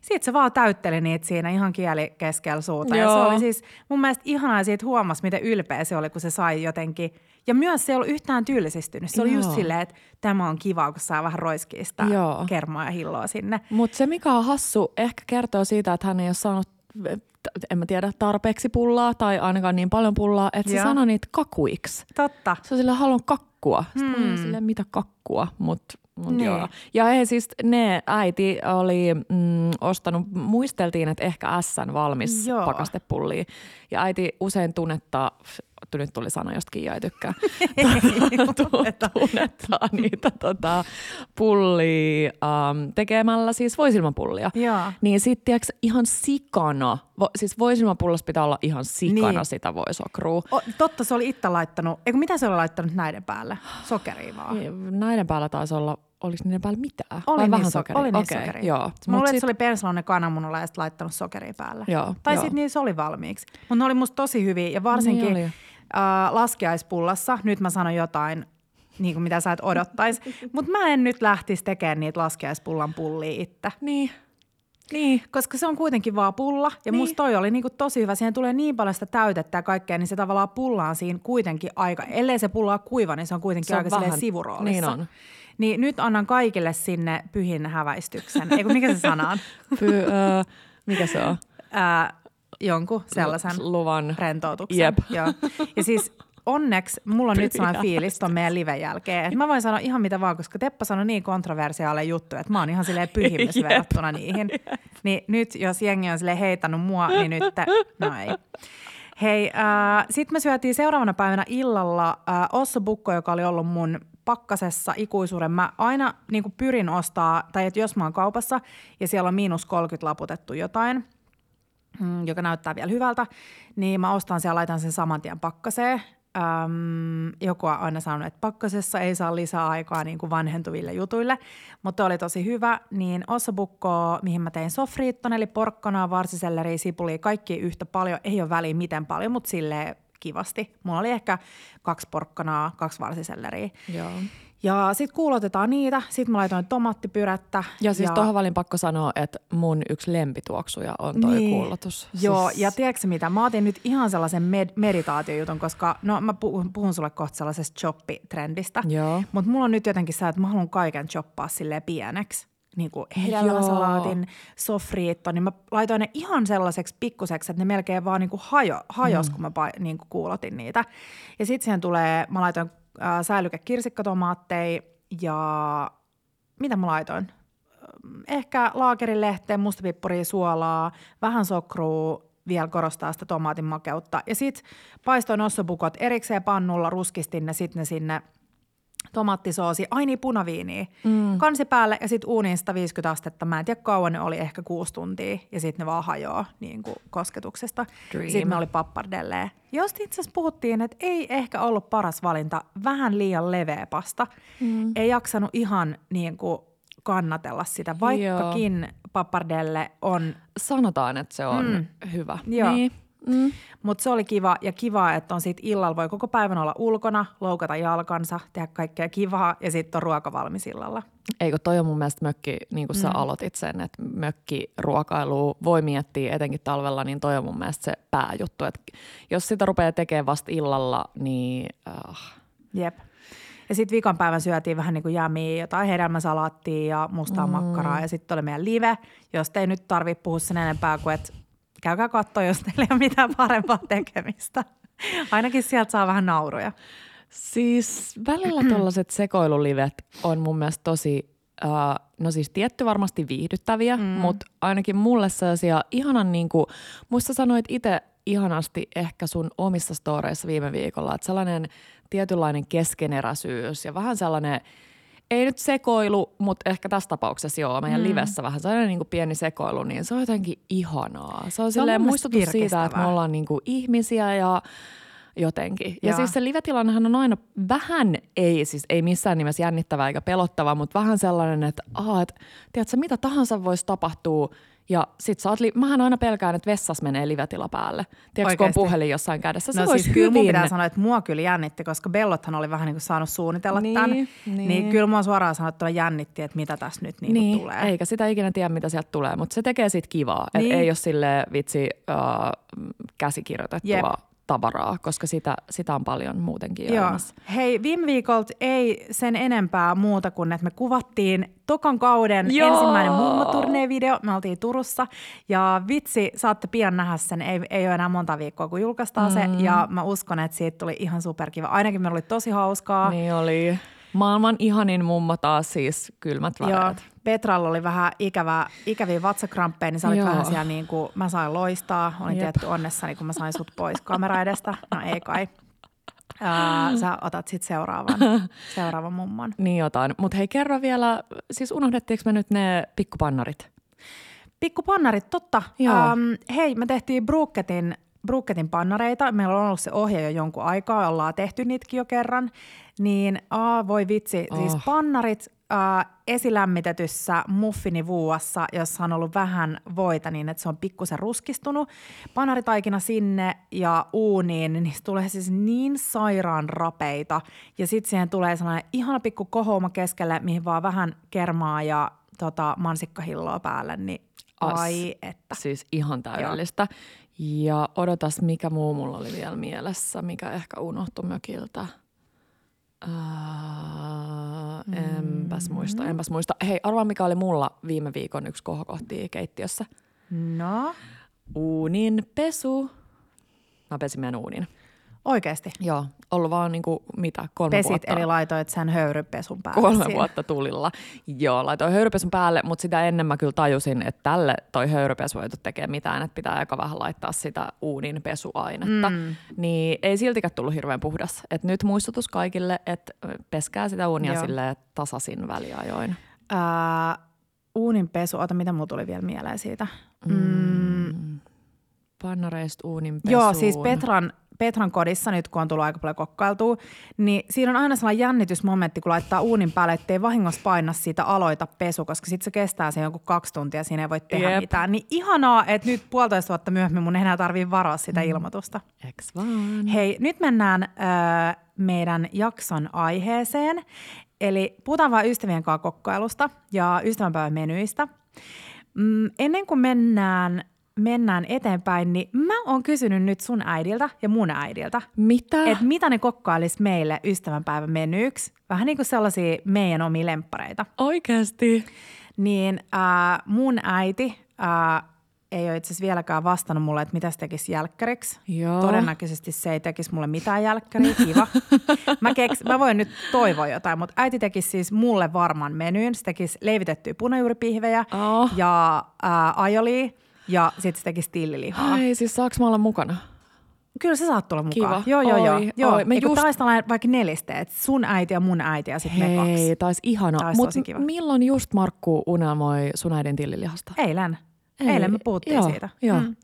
Sitten se vaan täytteli niitä siinä ihan kieli keskellä suuta. Ja se oli siis mun mielestä ihanaa siitä huomasi, miten ylpeä se oli, kun se sai jotenkin. Ja myös se ei ollut yhtään tylsistynyt. Se oli just Joo. silleen, silleen, että tämä on kiva, kun saa vähän roiskia sitä Joo. kermaa ja hilloa sinne. Mutta se, mikä on hassu, ehkä kertoo siitä, että hän ei ole saanut en mä tiedä, tarpeeksi pullaa tai ainakaan niin paljon pullaa, että se Joo. sanoi niitä kakuiksi. Totta. Se on silleen, haluan kakkua. Sitten Hmm. mm. silleen, mitä kakkua? Mut, mut Niin. joo. Ja ei, siis ne äiti oli mm, ostanut, muisteltiin, että ehkä Sn valmis Joo. pakastepullia. Ja äiti usein tunnettaa, nyt tuli sana, josta Kiia ei tykkää, Tunnetta. tunnettaa niitä tota, pullia um, tekemällä siis voisilmapullia. Joo. Niin sit tiiäks, ihan sikana, vo, siis voisilmapullassa pitää olla ihan sikana Niin. sitä voisokrua. O, totta, se oli itse laittanut, eikö mitä se oli laittanut näiden päälle? Sokeria vaan. Näiden päällä taisi olla, oliko niiden päällä mitään? Oli Vai niin, vähän so- sokeria? oli niin Okei, sokeria. Joo. Mä luulen, että sit- se oli persalainen kananmunalla ja sitten laittanut sokeria päälle. Joo, Tai sitten niissä oli valmiiksi. Mutta ne oli musta tosi hyviä ja varsinkin Niin oli. äh, laskiaispullassa, nyt mä sanon jotain, niin kuin mitä sä et odottais, mutta mä en nyt lähtisi tekemään niitä laskiaispullan pullia itse. Niin. Niin. Koska se on kuitenkin vaan pulla ja niin. Niin. musta toi oli niinku tosi hyvä. Siihen tulee niin paljon sitä täytettä ja kaikkea, niin se tavallaan pullaan siinä kuitenkin aika, ellei se pulla ole kuiva, niin se on kuitenkin Se on aika vähän- sivuroolissa. niin on. Niin nyt annan kaikille sinne pyhin häväistyksen. Eikö mikä se sana on? Py, ö, mikä se on? Ää, jonkun sellaisen Luvan. rentoutuksen. Jep. Joo. Ja siis onneksi mulla on nyt sellainen fiilis ton meidän liven jälkeen, että mä voin sanoa ihan mitä vaan, koska Teppa sanoi niin kontroversiaaleja juttuja, että mä oon ihan silleen pyhimys Jep. verrattuna niihin. Niin nyt jos jengi on silleen heittänyt mua, niin nyt, no ei. Hei, äh, sitten me syötiin seuraavana päivänä illalla äh, Osso Bukko, joka oli ollut mun pakkasessa ikuisuuden. Mä aina niin pyrin ostaa, tai että jos mä oon kaupassa ja siellä on miinus 30 laputettu jotain, mm, joka näyttää vielä hyvältä, niin mä ostan siellä, laitan sen saman tien pakkaseen. Öm, joku on aina sanonut, että pakkasessa ei saa lisää aikaa niin kuin vanhentuville jutuille, mutta oli tosi hyvä. Niin ossabukko, mihin mä tein sofriitton, eli porkkanaa, varsiselleria, sipulia, kaikki yhtä paljon. Ei ole väliä miten paljon, mutta silleen kivasti. Mulla oli ehkä kaksi porkkanaa, kaksi varsiselleriä. Joo. Ja sitten kuulotetaan niitä. Sitten mä laitoin tomaattipyrättä. Ja siis tuohon välin pakko sanoa, että mun yksi lempituoksuja on toi Niin. kuulotus. Joo, siis, ja tiedätkö mitä? Mä otin nyt ihan sellaisen med- meditaatiojutun, koska no mä puhun, puhun sulle kohta sellaisesta choppitrendistä. Joo. Mutta mulla on nyt jotenkin se, että mä haluan kaiken choppaa silleen pieneksi. Niin kuin hedelmäsalaatin, sofriitto, niin mä laitoin ne ihan sellaiseksi pikkuseksi, että ne melkein vaan niin kuin hajo, hajos, mm. kun mä niin kuin kuulotin niitä. Ja sitten siihen tulee, mä laitoin äh, säilyke kirsikkatomaatteja ja mitä mä laitoin? ehkä laakerilehteen, mustapippuria, suolaa, vähän sokrua, vielä korostaa sitä tomaatin makeutta. Ja sitten paistoin ossopukot erikseen pannulla, ruskistin ne sitten ne sinne tomaattisoosi, ai niin punaviiniä, mm. kansi päälle ja sitten uuniin 150 astetta. Mä en tiedä kauan ne oli, ehkä kuusi tuntia ja sitten ne vaan hajoaa niin kuin kosketuksesta. Sitten me oli pappardelleen. Josta itse asiassa puhuttiin, että ei ehkä ollut paras valinta, vähän liian leveä pasta. Mm. Ei jaksanut ihan niin kuin kannatella sitä, vaikkakin pappardelle on Sanotaan, että se on mm. hyvä. Joo. Niin. Mm. Mutta se oli kiva ja kiva, että on sitten illalla voi koko päivän olla ulkona, loukata jalkansa, tehdä kaikkea kivaa ja sitten on ruoka valmis illalla. Eikö toi on mun mielestä mökki, niin kuin mm. sä aloitit sen, että mökki ruokailu voi miettiä etenkin talvella, niin toi on mun mielestä se pääjuttu. Että jos sitä rupeaa tekemään vasta illalla, niin äh, Jep. Ja sitten viikon päivän syötiin vähän niin kuin jämiä, jotain hedelmäsalaattia ja mustaa mm. makkaraa. Ja sitten oli meidän live, josta ei nyt tarvitse puhua sen enempää kuin, että käykää katsoa, jos teillä ei ole mitään parempaa tekemistä. Ainakin sieltä saa vähän nauruja. Siis välillä tällaiset sekoilulivet on mun mielestä tosi, uh, no siis tietty varmasti viihdyttäviä, mm. mutta ainakin mulle sellaisia ihanan niin kuin, muista sanoit itse ihanasti ehkä sun omissa storeissa viime viikolla, että sellainen tietynlainen keskeneräisyys ja vähän sellainen, ei nyt sekoilu, mutta ehkä tässä tapauksessa joo, meidän mm. livessä vähän sellainen niin kuin pieni sekoilu, niin se on jotenkin ihanaa. Se on, Se on silleen muistutus siitä, että me ollaan niin kuin ihmisiä ja jotenkin. Ja Joo. siis se live-tilannehan on aina vähän, ei siis ei missään nimessä jännittävä eikä pelottava, mutta vähän sellainen, että aha, et, tiedätkö, mitä tahansa voisi tapahtua. Ja sit sä oot, li- mähän aina pelkään, että vessas menee live-tila päälle. Tiedätkö, kun on puhelin jossain kädessä. Se no siis kyllä mun pitää sanoa, että mua kyllä jännitti, koska Bellothan oli vähän niin kuin saanut suunnitella Niin, tämän. niin. Niin kyllä mua suoraan sanottuna jännitti, että mitä tässä nyt niin niin, tulee. eikä sitä ikinä tiedä, mitä sieltä tulee, mutta se tekee siitä kivaa. Niin. Et ei ole sille vitsi uh, käsikirjoitettua Jep. Tavaraa, koska sitä, sitä on paljon muutenkin Joo. olemassa. Hei, viime viikolta ei sen enempää muuta kuin, että me kuvattiin tokan kauden Joo. ensimmäinen mummoturneevideo. Me oltiin Turussa ja vitsi, saatte pian nähdä sen. Ei, ei ole enää monta viikkoa, kun julkaistaan mm. se. Ja mä uskon, että siitä tuli ihan superkiva. Ainakin meillä oli tosi hauskaa. Niin oli. Maailman ihanin mummo taas siis kylmät Joo, väreet. Petralla oli vähän ikävä, ikäviä vatsakramppeja, niin sä olit Joo. vähän siellä niin kuin, mä sain loistaa. Olin Jep. tietty onnessani, kun mä sain sut pois kamera edestä. No ei kai. Ää, sä otat sitten seuraavan, seuraavan mummon. Niin jotain. Mutta hei kerro vielä, siis unohdettiinko me nyt ne pikkupannarit? Pikkupannarit, totta. Joo. Ähm, hei, me tehtiin Brooketin, Brooketin pannareita. Meillä on ollut se ohje jo jonkun aikaa, ollaan tehty niitäkin jo kerran. Niin aa, voi vitsi, oh. siis Oh. pannarit äh, esilämmitetyssä muffinivuuassa, jossa on ollut vähän voita niin, että se on pikkusen ruskistunut. Panaritaikina sinne ja uuniin, niin niistä tulee siis niin sairaan rapeita. Ja sitten siihen tulee sellainen ihana pikku kohouma keskelle, mihin vaan vähän kermaa ja tota, mansikkahilloa päälle, niin As. ai että. Siis ihan täydellistä. Ja odotas, mikä muu mulla oli vielä mielessä, mikä ehkä unohtui mökiltä. Ää, enpäs muista, enpäs muista. Hei, arvaa mikä oli mulla viime viikon yksi kohokohti keittiössä. No, Uunin pesu. Mä pesin meidän uunin. Oikeasti. Joo, ollut vaan niinku, mitä, kolme Pesit vuotta. eli laitoit sen höyrypesun päälle. kolme siinä. vuotta tulilla. Joo, laitoin höyrypesun päälle, mutta sitä ennen mä kyllä tajusin, että tälle toi höyrypesu ei tule tekemään mitään, että pitää aika vähän laittaa sitä uunin pesuainetta. Mm. Niin ei siltikään tullut hirveän puhdas. Et nyt muistutus kaikille, että peskää sitä uunia Joo. sille tasaisin väliajoin. Ää, uunin pesu, ota mitä mulla tuli vielä mieleen siitä. Mm. Mm. Pannareista uunin pesuun. Joo, siis Petran, Petran kodissa nyt, kun on tullut aika paljon kokkailtua, niin siinä on aina sellainen jännitysmomentti, kun laittaa uunin päälle, ettei vahingossa paina siitä aloita pesu, koska sitten se kestää sen joku kaksi tuntia, siinä ei voi tehdä Jep. mitään. Niin ihanaa, että nyt puolitoista vuotta myöhemmin mun ei enää tarvii varoa sitä ilmoitusta. Eks vaan? Hei, nyt mennään äh, meidän jakson aiheeseen. Eli puhutaan vaan ystävien kanssa kokkailusta ja ystävänpäivän menyistä. Mm, ennen kuin mennään, mennään eteenpäin, niin mä oon kysynyt nyt sun äidiltä ja mun äidiltä, Mitä? että mitä ne kokkailis meille ystävänpäivän menyyksi. Vähän niin kuin sellaisia meidän omia lemppareita. Oikeasti? Niin äh, mun äiti äh, ei ole itse asiassa vieläkään vastannut mulle, että mitä se tekisi jälkkäriksi. Joo. Todennäköisesti se ei tekisi mulle mitään jälkkäriä, kiva. mä, keks, mä voin nyt toivoa jotain, mutta äiti tekisi siis mulle varman menyn. Se tekisi leivitettyjä punajuuripihvejä Oh. ja ää, ajolia ja sitten se tekisi tillilihaa. Ai, siis saaks mä olla mukana? Kyllä sä saat tulla mukaan. Kiva. Joo, joo, joo. Oi, joo. oi. Me just- taistellaan vaikka nelisteet, sun äiti ja mun äiti ja sitten me kaksi. Hei, taisi ihanaa. Taisi Mut tosi kiva. milloin just Markku unelmoi sun äidin tillilihasta? Eilen. Ei, Eilen me puhuttiin joo, siitä. joo. Mm.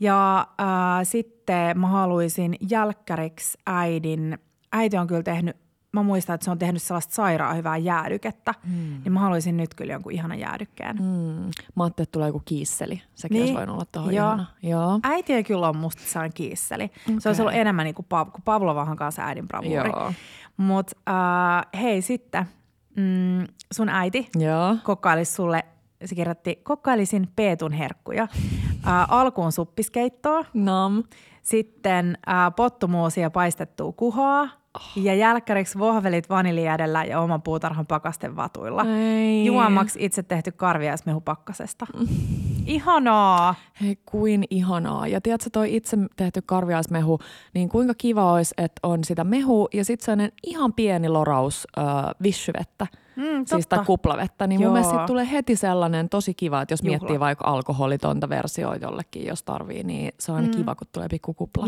Ja äh, sitten mä haluaisin jälkkäriksi äidin, äiti on kyllä tehnyt, mä muistan, että se on tehnyt sellaista sairaan hyvää jäädykettä, mm. niin mä haluaisin nyt kyllä jonkun ihanan jäädykkeen. Mm. Mä ajattelin, että tulee joku kiisseli. Sekin Niin. olisi voinut olla tuohon Joo. ihana. Joo. Äiti ei kyllä ole musta sellainen kiisseli. Okay. Se olisi ollut enemmän niin kuin, Pav- kun Pavlovahan kanssa äidin bravuuri. Mutta äh, hei sitten, mm, sun äiti Joo. kokkailisi sulle, se kirjoitti, kokkailisin Peetun herkkuja. Äh, alkuun suppiskeittoa, Nam. sitten äh, pottumuusia paistettua kuhaa. Ja jälkkäriksi vohvelit vaniljäädellä ja oman puutarhan pakasten vatuilla. Ei. Juomaksi itse tehty karviaismehu pakkasesta. Ihanaa! Hei, kuin ihanaa. Ja tiedätkö, toi itse tehty karviaismehu, niin kuinka kiva olisi, että on sitä mehu ja sitten sellainen ihan pieni loraus äh, vissyvettä. Mm, Siis tai kuplavettä, niin Joo. mun mielestä tulee heti sellainen tosi kiva, että jos Juhla. miettii vaikka alkoholitonta versioa jollekin, jos tarvii, niin se on Mm. kiva, kun tulee pikku kupla.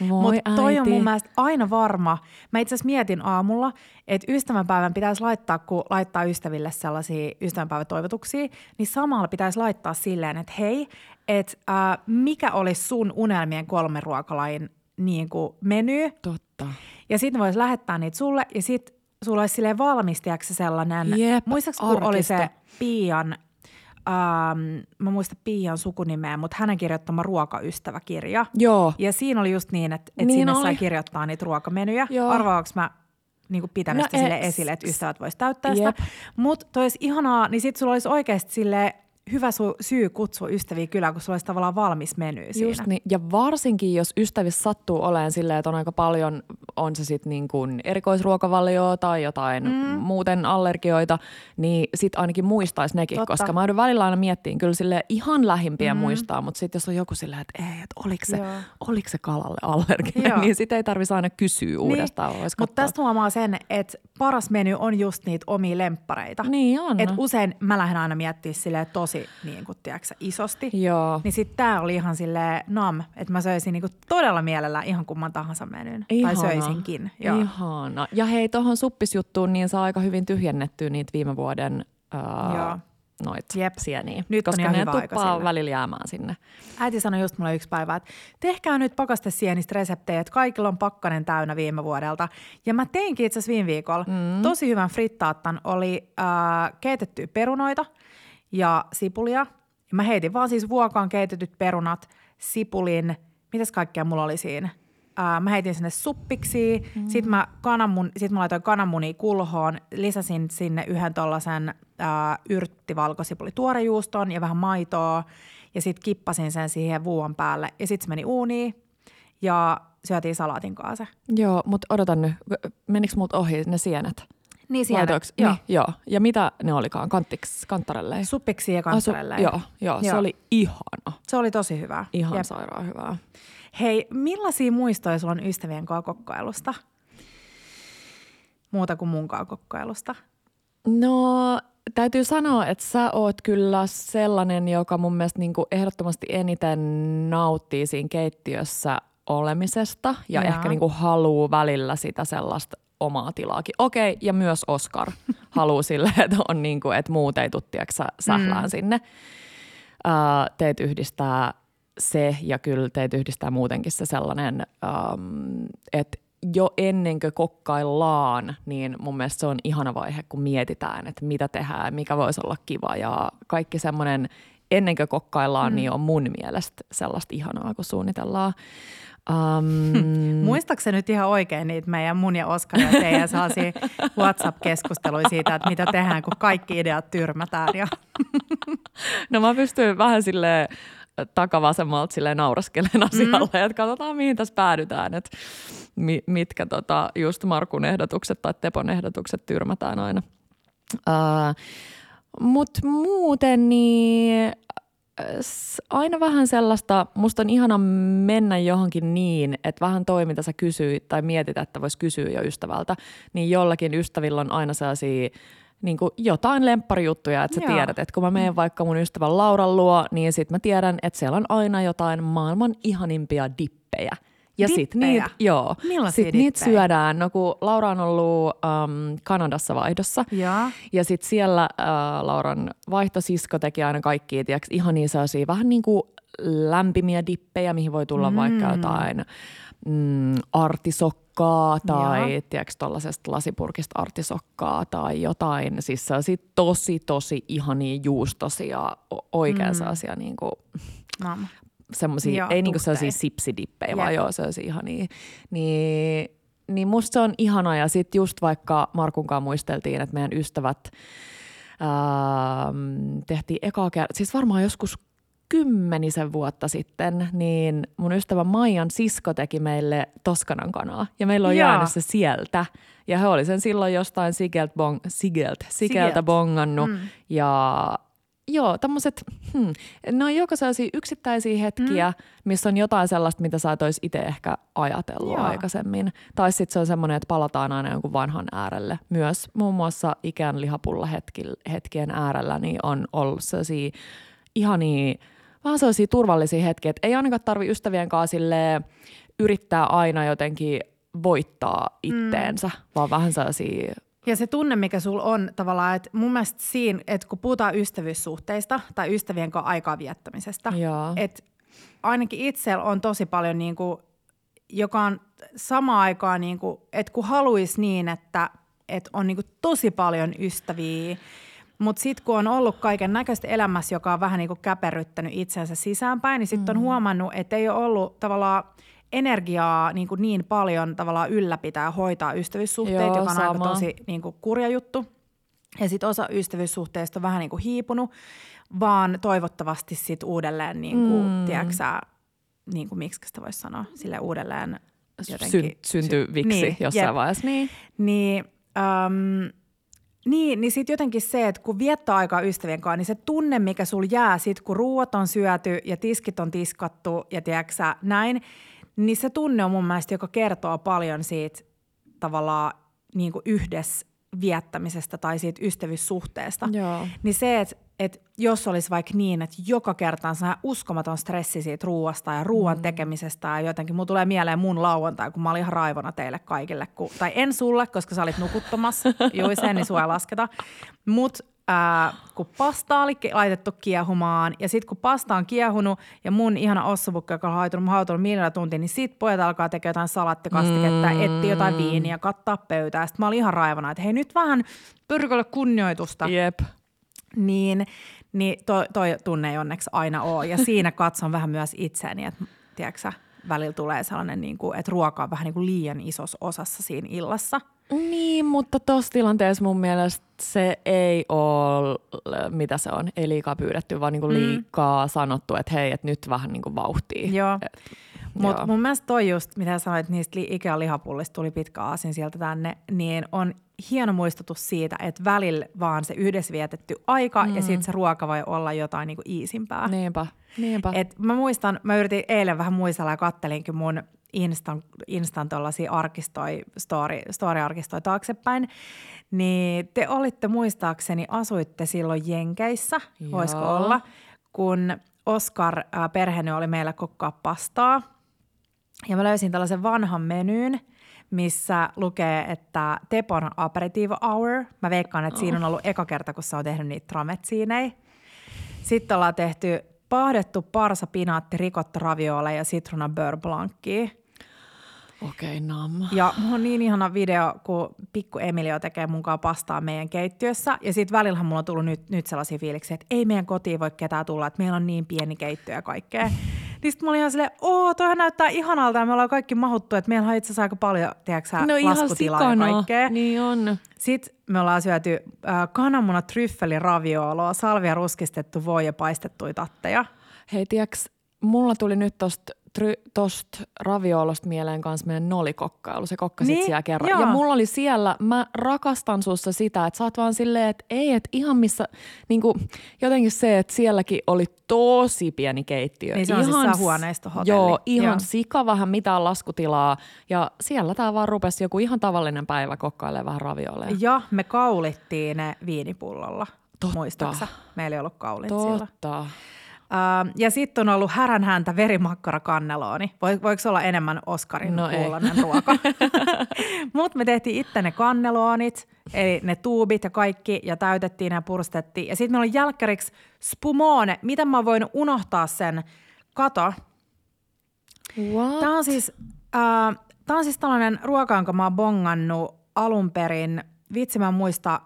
Mutta toi on mun mielestä aina varma. Mä itse asiassa mietin aamulla, että ystävänpäivän pitäisi laittaa, kun laittaa ystäville sellaisia ystävänpäivätoivotuksia, niin samalla pitäisi laittaa silleen, että hei, että äh, mikä olisi sun unelmien kolmen ruokalajin niin kuin meny. Totta. Ja sitten voisi lähettää niitä sulle ja sitten sulla olisi silleen valmis, tiedätkö, sellainen, Jep, muistaaks kun oli se. Pian, ähm, mä muistan Pian sukunimeä, mutta hänen kirjoittama ruokaystäväkirja. Joo. Ja siinä oli just niin, että, että Niin sinne oli. sai kirjoittaa niitä ruokamenyjä. Joo. Arvaaks mä niin pitänyt No sille esille, että ystävät vois täyttää Jep. sitä. Mutta toi olisi ihanaa, niin sit sulla olisi oikeasti sille hyvä su- syy kutsua ystäviä kylään, kun sulla olisi tavallaan valmis meny siinä. Just niin. Ja varsinkin, jos ystävissä sattuu olemaan silleen, että on aika paljon, on se sitten niin kuin erikoisruokavalioa tai jotain mm. muuten allergioita, niin sitten ainakin muistaisi nekin, Totta. koska mä joudun välillä aina miettiin kyllä sille ihan lähimpiä mm. muistaa, mutta sitten jos on joku silleen, että ei, että oliko se, oliko se kalalle allerginen, niin sitten ei tarvitsisi aina kysyä niin. uudestaan. Mutta tästä huomaa sen, että paras meny on just niitä omia lemppareita. Niin on. Et usein mä lähden aina miettimään silleen tosi niin kuin, tiedätkö, isosti. Joo. Niin sitten tää oli ihan sille nam, että mä söisin niin kuin todella mielellä ihan kumman tahansa menyn. Ihana. Tai söisinkin. Joo. Ihana. Ja hei, tuohon suppisjuttuun niin saa aika hyvin tyhjennettyä niitä viime vuoden uh, Joo noit Jep. sieniä, Nyt koska on ne tuppaa välillä jäämään sinne. Äiti sanoi just mulle yksi päivä, että tehkää nyt pakastesienistä reseptejä, että kaikilla on pakkanen täynnä viime vuodelta. Ja mä teinkin itse asiassa viime viikolla mm. tosi hyvän frittaattan. Oli äh, keitettyä perunoita ja sipulia. Ja mä heitin vaan siis vuokaan keitetyt perunat, sipulin, mitäs kaikkea mulla oli siinä – Ää, mä heitin sinne suppiksi, mm. sitten mä, kananmun, sit mä laitoin kananmuni kulhoon, lisäsin sinne yhden tollasen yrttivalkosipuli tuorejuuston ja vähän maitoa ja sitten kippasin sen siihen vuon päälle ja sitten se meni uuniin ja syötiin salaatin kanssa. Joo, mutta odotan nyt, menikö mut ohi ne sienet? Niin Laitoiks? joo. Niin, joo. Ja mitä ne olikaan, Kantiks, kanttarelle? Suppiksi ja kanttarelle. Asu, joo, joo, joo, se oli ihana. Se oli tosi hyvä. Ihan Jep. sairaan hyvää. Hei, millaisia muistoja sulla on ystävien kanssa kokkailusta? Muuta kuin mun kanssa kokkailusta. No, täytyy sanoa, että sä oot kyllä sellainen, joka mun mielestä niin kuin ehdottomasti eniten nauttii siinä keittiössä olemisesta ja Jaa. ehkä niin kuin haluu välillä sitä sellaista omaa tilaakin. Okei, ja myös Oscar haluaa sille, että, on niin kuin, että muut ei tuttiaksi sählään mm. sinne. Uh, teet yhdistää se ja kyllä teitä yhdistää muutenkin se sellainen, um, että jo ennen kuin kokkaillaan, niin mun mielestä se on ihana vaihe, kun mietitään, että mitä tehdään, mikä voisi olla kiva ja kaikki semmoinen ennen kuin kokkaillaan, mm. niin on mun mielestä sellaista ihanaa, kun suunnitellaan. Um... Muistaakseni nyt ihan oikein niitä meidän mun ja Oskar ja teidän sellaisia WhatsApp-keskusteluja siitä, että mitä tehdään, kun kaikki ideat tyrmätään. Ja... no mä pystyn vähän silleen takavasemmalta silleen nauraskelen asialle, mm. että katsotaan mihin tässä päädytään, että mi, mitkä tota, just Markun ehdotukset tai Tepon ehdotukset tyrmätään aina. Uh, Mutta muuten niin aina vähän sellaista, musta on ihana mennä johonkin niin, että vähän toi, mitä sä kysyit tai mietit, että voisi kysyä jo ystävältä, niin jollakin ystävillä on aina sellaisia niin kuin jotain lempparijuttuja, että sä Joo. tiedät, että kun mä menen vaikka mun ystävän Lauran luo, niin sit mä tiedän, että siellä on aina jotain maailman ihanimpia dippejä. Ja sitten niitä, joo, sit niitä syödään. No kun Laura on ollut um, Kanadassa vaihdossa ja, ja sitten siellä uh, Lauran vaihtosisko teki aina kaikki, tiiäks, ihan niin sellaisia vähän niin kuin lämpimiä dippejä, mihin voi tulla mm. vaikka jotain mm, artisokkaa tai tiedätkö tuollaisesta lasipurkista artisokkaa tai jotain. Siis sellaisia tosi, tosi ihania juustosia, oikein mm. sellaisia niin kuin, semmosia, ei niinku sellaisia sipsidippejä, Jep. vaan joo, sellaisia ihania. Niin, niin musta se on ihana ja sitten just vaikka Markunkaan muisteltiin, että meidän ystävät ähm, tehtiin ekaa kertaa, siis varmaan joskus kymmenisen vuotta sitten, niin mun ystävä Maijan sisko teki meille Toskanan kanaa. Ja meillä on Jaa. jäänyt se sieltä. Ja he oli sen silloin jostain Sigelt, bong, Sigelt, Sigeltä Sigelt. bongannut. Mm. Ja joo, tämmöiset, hmm, ne on joko sellaisia yksittäisiä hetkiä, mm. missä on jotain sellaista, mitä sä et olisi itse ehkä ajatellut joo. aikaisemmin. Tai sitten se on semmoinen, että palataan aina jonkun vanhan äärelle. Myös muun muassa ikään lihapulla hetkien äärellä niin on ollut sellaisia ihania vaan sellaisia turvallisia hetkiä, että ei ainakaan tarvi ystävien kanssa yrittää aina jotenkin voittaa itteensä, mm. vaan vähän sellaisia ja se tunne, mikä sulla on tavallaan, että mun mielestä siinä, että kun puhutaan ystävyyssuhteista tai ystävien kanssa aikaa viettämisestä, että ainakin itsellä on tosi paljon niin kuin, joka on sama aikaa, niin kuin, että kun haluaisi niin, että, että on niin kuin tosi paljon ystäviä, mutta sitten kun on ollut kaiken näköistä elämässä, joka on vähän niin kuin käperryttänyt itsensä sisäänpäin, niin sitten mm. on huomannut, että ei ole ollut tavallaan energiaa niin, kuin niin paljon tavallaan ylläpitää hoitaa ystävyyssuhteita, joka on sama. aika tosi niin kuin kurja juttu. Ja sitten osa ystävyyssuhteista on vähän niin kuin hiipunut, vaan toivottavasti sitten uudelleen, niin kuin, mm. tiedätkö niin kuin, miksi sitä voisi sanoa, sille uudelleen jotenkin. Syn, syntyviksi niin, jossain jep. vaiheessa. Niin, niin um, niin, niin sitten jotenkin se, että kun viettää aikaa ystävien kanssa, niin se tunne, mikä sul jää sit, kun ruuat on syöty ja tiskit on tiskattu ja tiedätkö näin, niin se tunne on mun mielestä, joka kertoo paljon siitä tavallaan niin kuin yhdessä viettämisestä tai siitä ystävyyssuhteesta. Joo. Niin se, että että jos olisi vaikka niin, että joka kerta on uskomaton stressi siitä ruuasta ja ruoan mm. tekemisestä ja jotenkin, mulla tulee mieleen mun lauantai, kun mä olin ihan raivona teille kaikille, kun, tai en sulle, koska sä olit nukuttomassa, juu sen, niin sua ei lasketa, mutta ää, kun pasta oli laitettu kiehumaan ja sitten kun pasta on kiehunut ja mun ihana ossapukka, joka on hautunut, hautunut miljoona tuntia, niin sit pojat alkaa tekemään jotain salattikastiketta, mm. etsiä jotain viiniä, kattaa pöytää. Sitten mä olin ihan raivona, että hei nyt vähän pyrkölle kunnioitusta. Jep niin, niin toi, toi tunne ei onneksi aina ole. Ja siinä katson vähän myös itseäni, että tiedätkö, välillä tulee sellainen, niin kuin, että ruoka on vähän niin kuin liian isossa osassa siinä illassa. Niin, mutta tuossa tilanteessa mun mielestä se ei ole, mitä se on, ei liikaa pyydetty, vaan niin kuin mm. liikaa mm. sanottu, että hei, että nyt vähän niin kuin vauhtia. Joo. Et, mutta mun mielestä toi just, mitä sanoit niistä Ikea lihapullista, tuli pitkä aasin sieltä tänne, niin on hieno muistutus siitä, että välillä vaan se yhdessä vietetty aika mm. ja sitten se ruoka voi olla jotain niinku iisimpää. Niinpä, niinpä. Et mä muistan, mä yritin eilen vähän muistella ja kattelinkin mun Instan, Instan arkistoi, story, story-arkistoi taaksepäin, niin te olitte muistaakseni, asuitte silloin Jenkeissä, Joo. voisiko olla, kun Oscar äh, perheeni oli meillä kokkaa pastaa. Ja mä löysin tällaisen vanhan menyyn – missä lukee, että Tepon Aperitif Hour. Mä veikkaan, että oh. siinä on ollut eka kerta, kun sä oot tehnyt niitä trametsiinei. Sitten ollaan tehty pahdettu parsa, pinaatti, rikottu ravioole ja citrona beurre blancki. Okei, okay, nam. Ja mulla on niin ihana video, kun pikku Emilio tekee mukaan pastaa meidän keittiössä. Ja sitten välillähän mulla on tullut nyt, nyt sellaisia fiiliksiä, että ei meidän kotiin voi ketään tulla, että meillä on niin pieni keittiö ja kaikkea. Niin sitten mä olin ihan silleen, oo, toihan näyttää ihanalta ja me ollaan kaikki mahuttu, että meillä on itse asiassa aika paljon, tiedätkö no laskutilaa ja kaikkea. Niin on. Sitten me ollaan syöty äh, kananmuna tryffeli ravioloa, salvia ruskistettu voi ja paistettuja tatteja. Hei, tiiäks, mulla tuli nyt tosta tosta raviolosta mieleen kanssa meidän nolikokkailu. Se kokkasit niin, siellä kerran. Joo. Ja mulla oli siellä, mä rakastan sussa sitä, että sä oot vaan silleen, että ei, että ihan missä, niin kuin, jotenkin se, että sielläkin oli tosi pieni keittiö. Niin se on ihan, siis. Joo, ihan joo. sika vähän mitään laskutilaa. Ja siellä tää vaan rupesi joku ihan tavallinen päivä kokkailemaan vähän ravioleja. Ja me kaulittiin ne viinipullolla. Totta. Muistaaksä? Meillä ei ollut kaulit Totta. siellä. Uh, ja sitten on ollut häränhäntä verimakkara kannelooni. Voi, voiko olla enemmän Oskarin no kuulonen ruoka? Mutta me tehtiin itse ne kanneloonit, eli ne tuubit ja kaikki, ja täytettiin ja purstettiin. Ja sitten meillä on jälkkäriksi spumone. Miten mä voin unohtaa sen? Kato. What? Tämä on siis, uh, tää on siis tällainen ruoka, jonka mä oon bongannut alun perin. Vitsi mä muista,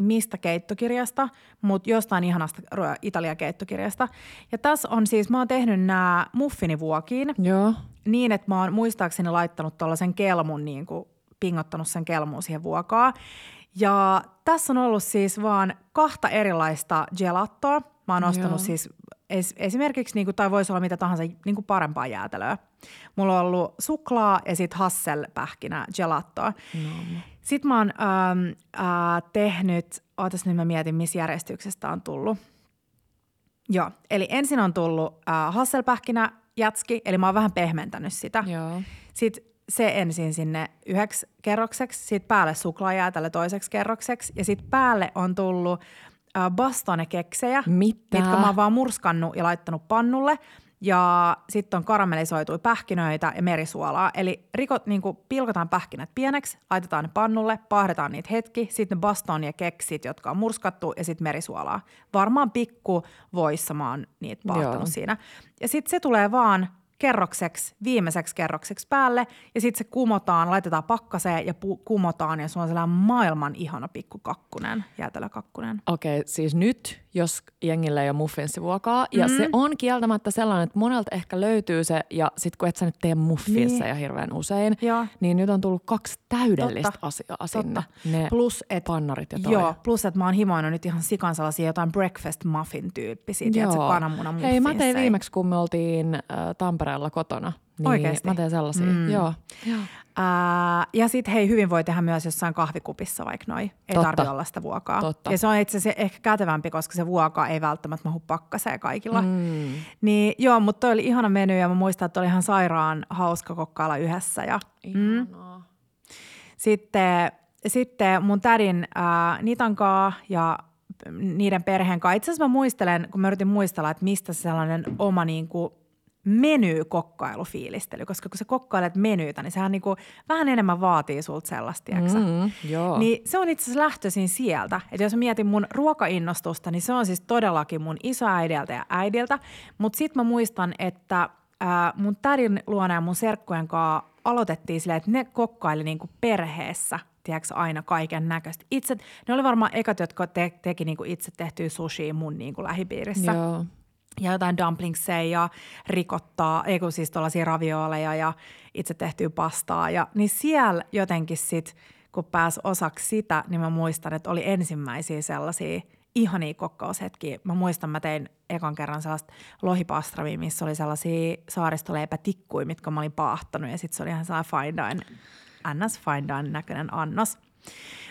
mistä keittokirjasta, mutta jostain ihanasta Italia keittokirjasta. Ja tässä on siis, mä oon tehnyt nämä muffinivuokiin Joo. niin, että mä oon muistaakseni laittanut tuollaisen kelmun, niin kuin pingottanut sen kelmuun siihen vuokaa. Ja tässä on ollut siis vaan kahta erilaista gelattoa. Mä oon ostanut Joo. siis es, esimerkiksi, niin kuin, tai voisi olla mitä tahansa niin kuin parempaa jäätelöä. Mulla on ollut suklaa ja sitten hasselpähkinä gelattoa. No. Sitten mä oon ähm, äh, tehnyt, ootas nyt mä mietin, missä järjestyksestä on tullut. Joo, eli ensin on tullut äh, hasselpähkinä jätski, eli mä oon vähän pehmentänyt sitä. Joo. Sitten se ensin sinne yhdeksi kerrokseksi, sitten päälle suklaajäätälle toiseksi kerrokseksi ja sitten päälle on tullut äh, bastone-keksejä, Mitä? mitkä mä oon vaan murskannut ja laittanut pannulle. Ja sitten on karamellisoituja pähkinöitä ja merisuolaa. Eli rikot, niin pilkotaan pähkinät pieneksi, laitetaan ne pannulle, pahdetaan niitä hetki, sitten ne baston ja keksit, jotka on murskattu ja sitten merisuolaa. Varmaan pikku voissa mä oon niitä paahtanut siinä. Ja sitten se tulee vaan kerrokseksi, viimeiseksi kerrokseksi päälle ja sitten se kumotaan, laitetaan pakkaseen ja pu- kumotaan ja se on sellainen maailman ihana pikku kakkunen, jäätelökakkunen. Okei, okay, siis nyt jos jengillä ei ole muffinsivuokaa. Ja Mm. se on kieltämättä sellainen, että monelta ehkä löytyy se, ja sitten kun et sä nyt tee muffinsa Niin. ja hirveän usein, Joo. niin nyt on tullut kaksi täydellistä Totta. asiaa sinne. Totta. Ne Plus, että pannarit ja toi. Joo, plus että mä oon himoinut nyt ihan sikan sellaisia jotain breakfast muffin tyyppisiä, tiedätkö, kananmunan Hei, mä tein viimeksi, kun me oltiin äh, Tampereella kotona. Niin Oikeesti? Mä tein sellaisia, mm. joo. joo. Ää, ja sitten hei, hyvin voi tehdä myös jossain kahvikupissa vaikka noi. Ei Totta. tarvi olla sitä vuokaa. Totta. Ja se on itse asiassa ehkä kätevämpi, koska se vuokaa ei välttämättä mahu pakkaseen kaikilla. Mm. Niin joo, mutta toi oli ihana meny ja mä muistan, että oli ihan sairaan hauska kokkailla yhdessä. Ja Ihanaa. sitten, sitten mun tädin ää, Nitankaa ja niiden perheen kanssa. Itse asiassa mä muistelen, kun mä yritin muistella, että mistä se sellainen oma niin kuin meny-kokkailufiilistely, koska kun sä kokkailet menyytä, niin sehän niin kuin vähän enemmän vaatii sulta sellaista? Mm, joo. Niin se on itse asiassa lähtöisin sieltä. Että jos mietin mun ruokainnostusta, niin se on siis todellakin mun isoäidiltä ja äidiltä. Mutta sitten mä muistan, että ää, mun tädin luona ja mun serkkujen kanssa aloitettiin silleen, että ne kokkaili niinku perheessä tiedätkö, aina kaiken näköistä. Itse, ne oli varmaan ekat, jotka te, teki niinku itse tehtyä sushia mun niinku lähipiirissä Joo. Ja jotain dumplingseja ja rikottaa, ei kun siis tuollaisia ravioleja ja itse tehtyä pastaa. Ja, niin siellä jotenkin sit, kun pääsi osaksi sitä, niin mä muistan, että oli ensimmäisiä sellaisia ihania kokkaushetkiä. Mä muistan, mä tein ekan kerran sellaista lohipastravia, missä oli sellaisia saaristoleipätikkuja, mitkä mä olin paahtanut ja sitten se oli ihan sellainen fine dine, ns. fine dine näköinen annos.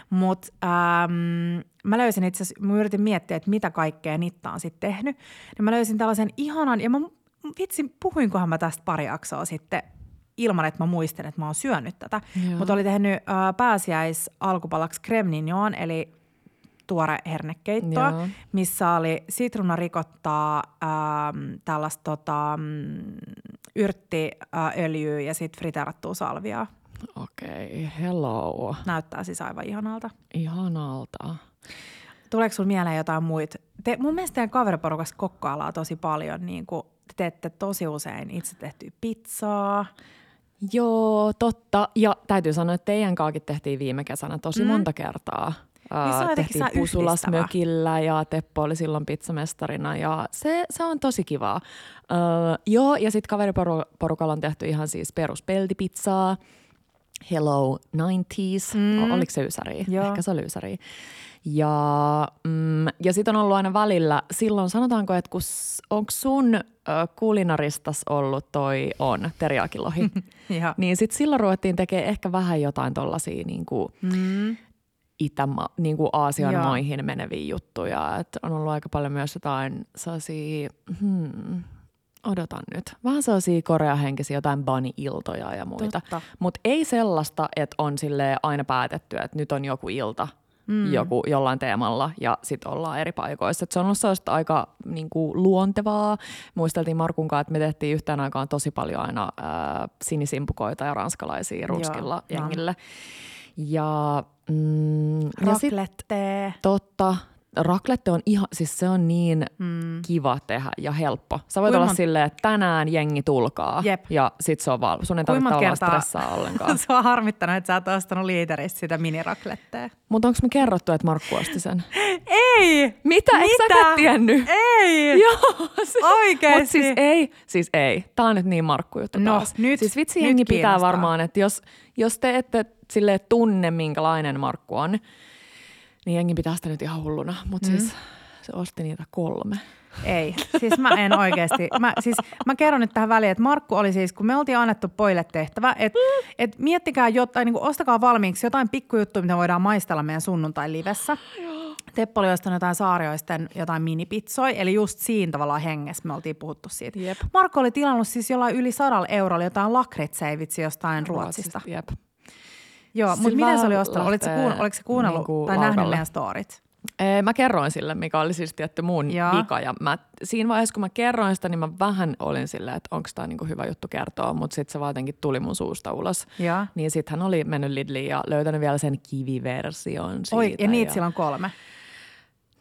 Mutta ähm, mä löysin itse asiassa, mä yritin miettiä, että mitä kaikkea Nitta on sitten tehnyt. Niin mä löysin tällaisen ihanan, ja mä vitsi, puhuinkohan mä tästä pari jaksoa sitten ilman, että mä muistin, että mä oon syönyt tätä. Mutta oli tehnyt äh, pääsiäis alkupalaksi cremignon, eli tuore hernekeittoa, Joo. missä oli sitruunarikottaa, ähm, tällaista tota, mm, yrttiöljyä ja sitten friteerattua salviaa. Okei, okay, hello. Näyttää siis aivan ihanalta. Ihanalta. Tuleeko sinulla mieleen jotain muita? Te, mun mielestä teidän kaveriporukassa kokkaillaan tosi paljon, niin kuin te teette tosi usein itse tehtyä pizzaa. Joo, totta. Ja täytyy sanoa, että teidän kaakin tehtiin viime kesänä tosi Mm. monta kertaa. Niin se tehtiin sä Pusulas yhdistävä. mökillä ja Teppo oli silloin pizzamestarina ja se, se on tosi kivaa. Öö, joo, ja sitten kaveriporukalla on tehty ihan siis peruspeltipizzaa. Hello 90s, Mm. oliko se Ysäri? Joo. Ehkä se oli Ysäri. Ja, mm, ja sitten on ollut aina välillä, silloin sanotaanko, että onko sun ö, kulinaristas ollut toi on, teriakilohi, niin sitten silloin ruvettiin tekemään ehkä vähän jotain tollaisia niinku Mm. Itäma, niinku Aasian Joo. maihin meneviä juttuja. Et on ollut aika paljon myös jotain sellaisia, hmm, odotan nyt, vähän sellaisia koreahenkisiä jotain bani-iltoja ja muita. Mutta ei sellaista, että on sille aina päätetty, että nyt on joku ilta mm. joku, jollain teemalla ja sitten ollaan eri paikoissa. Et se on ollut sellaista aika niinku, luontevaa. Muisteltiin Markun kanssa, että me tehtiin yhteen aikaan tosi paljon aina ää, sinisimpukoita ja ranskalaisia ruskilla Joo, jengille. Ja, mm, ja sit, Raclette. totta, raklette on ihan, siis se on niin Mm. kiva tehdä ja helppo. Sä voit Kuinka olla silleen, että tänään jengi tulkaa Jep. ja sit se on valmis. Sun ei tarvitse olla kertaa- stressaa ollenkaan. Se on harmittanut, että sä et ostanut liiteristä sitä miniraklettea. Mutta onko me kerrottu, että Markku osti sen? Ei! Mitä? Eikö Mitä? säkään tiennyt? Ei! Joo. Oikeesti? Mut siis ei, siis ei. Tää on nyt niin Markku juttu No, taas. nyt- siis vitsi nyt jengi pitää kiinnostaa. varmaan, että jos, jos te ette sille tunne, minkälainen Markku on, niin jengi pitää sitä nyt ihan hulluna. Mutta mm. siis se osti niitä kolme. Ei, siis mä en oikeasti. Mä, siis, mä kerron nyt tähän väliin, että Markku oli siis, kun me oltiin annettu poille tehtävä, että et miettikää jotain, niin ostakaa valmiiksi jotain pikkujuttuja, mitä voidaan maistella meidän sunnuntai-livessä. Teppo oli ostanut jotain saarioisten jotain minipitsoja, eli just siinä tavallaan hengessä me oltiin puhuttu siitä. Jep. Markko oli tilannut siis jollain yli sadalla eurolla jotain lakritseja vitsi jostain Ruotsista. Jep. Joo, mutta miten se oli ostanut? Oliko se, kuun, oliko se kuunnellut niinku tai nähnyt laukalle. meidän storit? Ee, Mä kerroin sille, mikä oli siis tietty mun Joo. vika. Ja mä, siinä vaiheessa, kun mä kerroin sitä, niin mä vähän olin silleen, että onko tämä niinku hyvä juttu kertoa, mutta sitten se vaan jotenkin tuli mun suusta ulos. Joo. Niin sitten hän oli mennyt Lidliin ja löytänyt vielä sen kiviversion siitä. Oi, ja niitä sillä on kolme.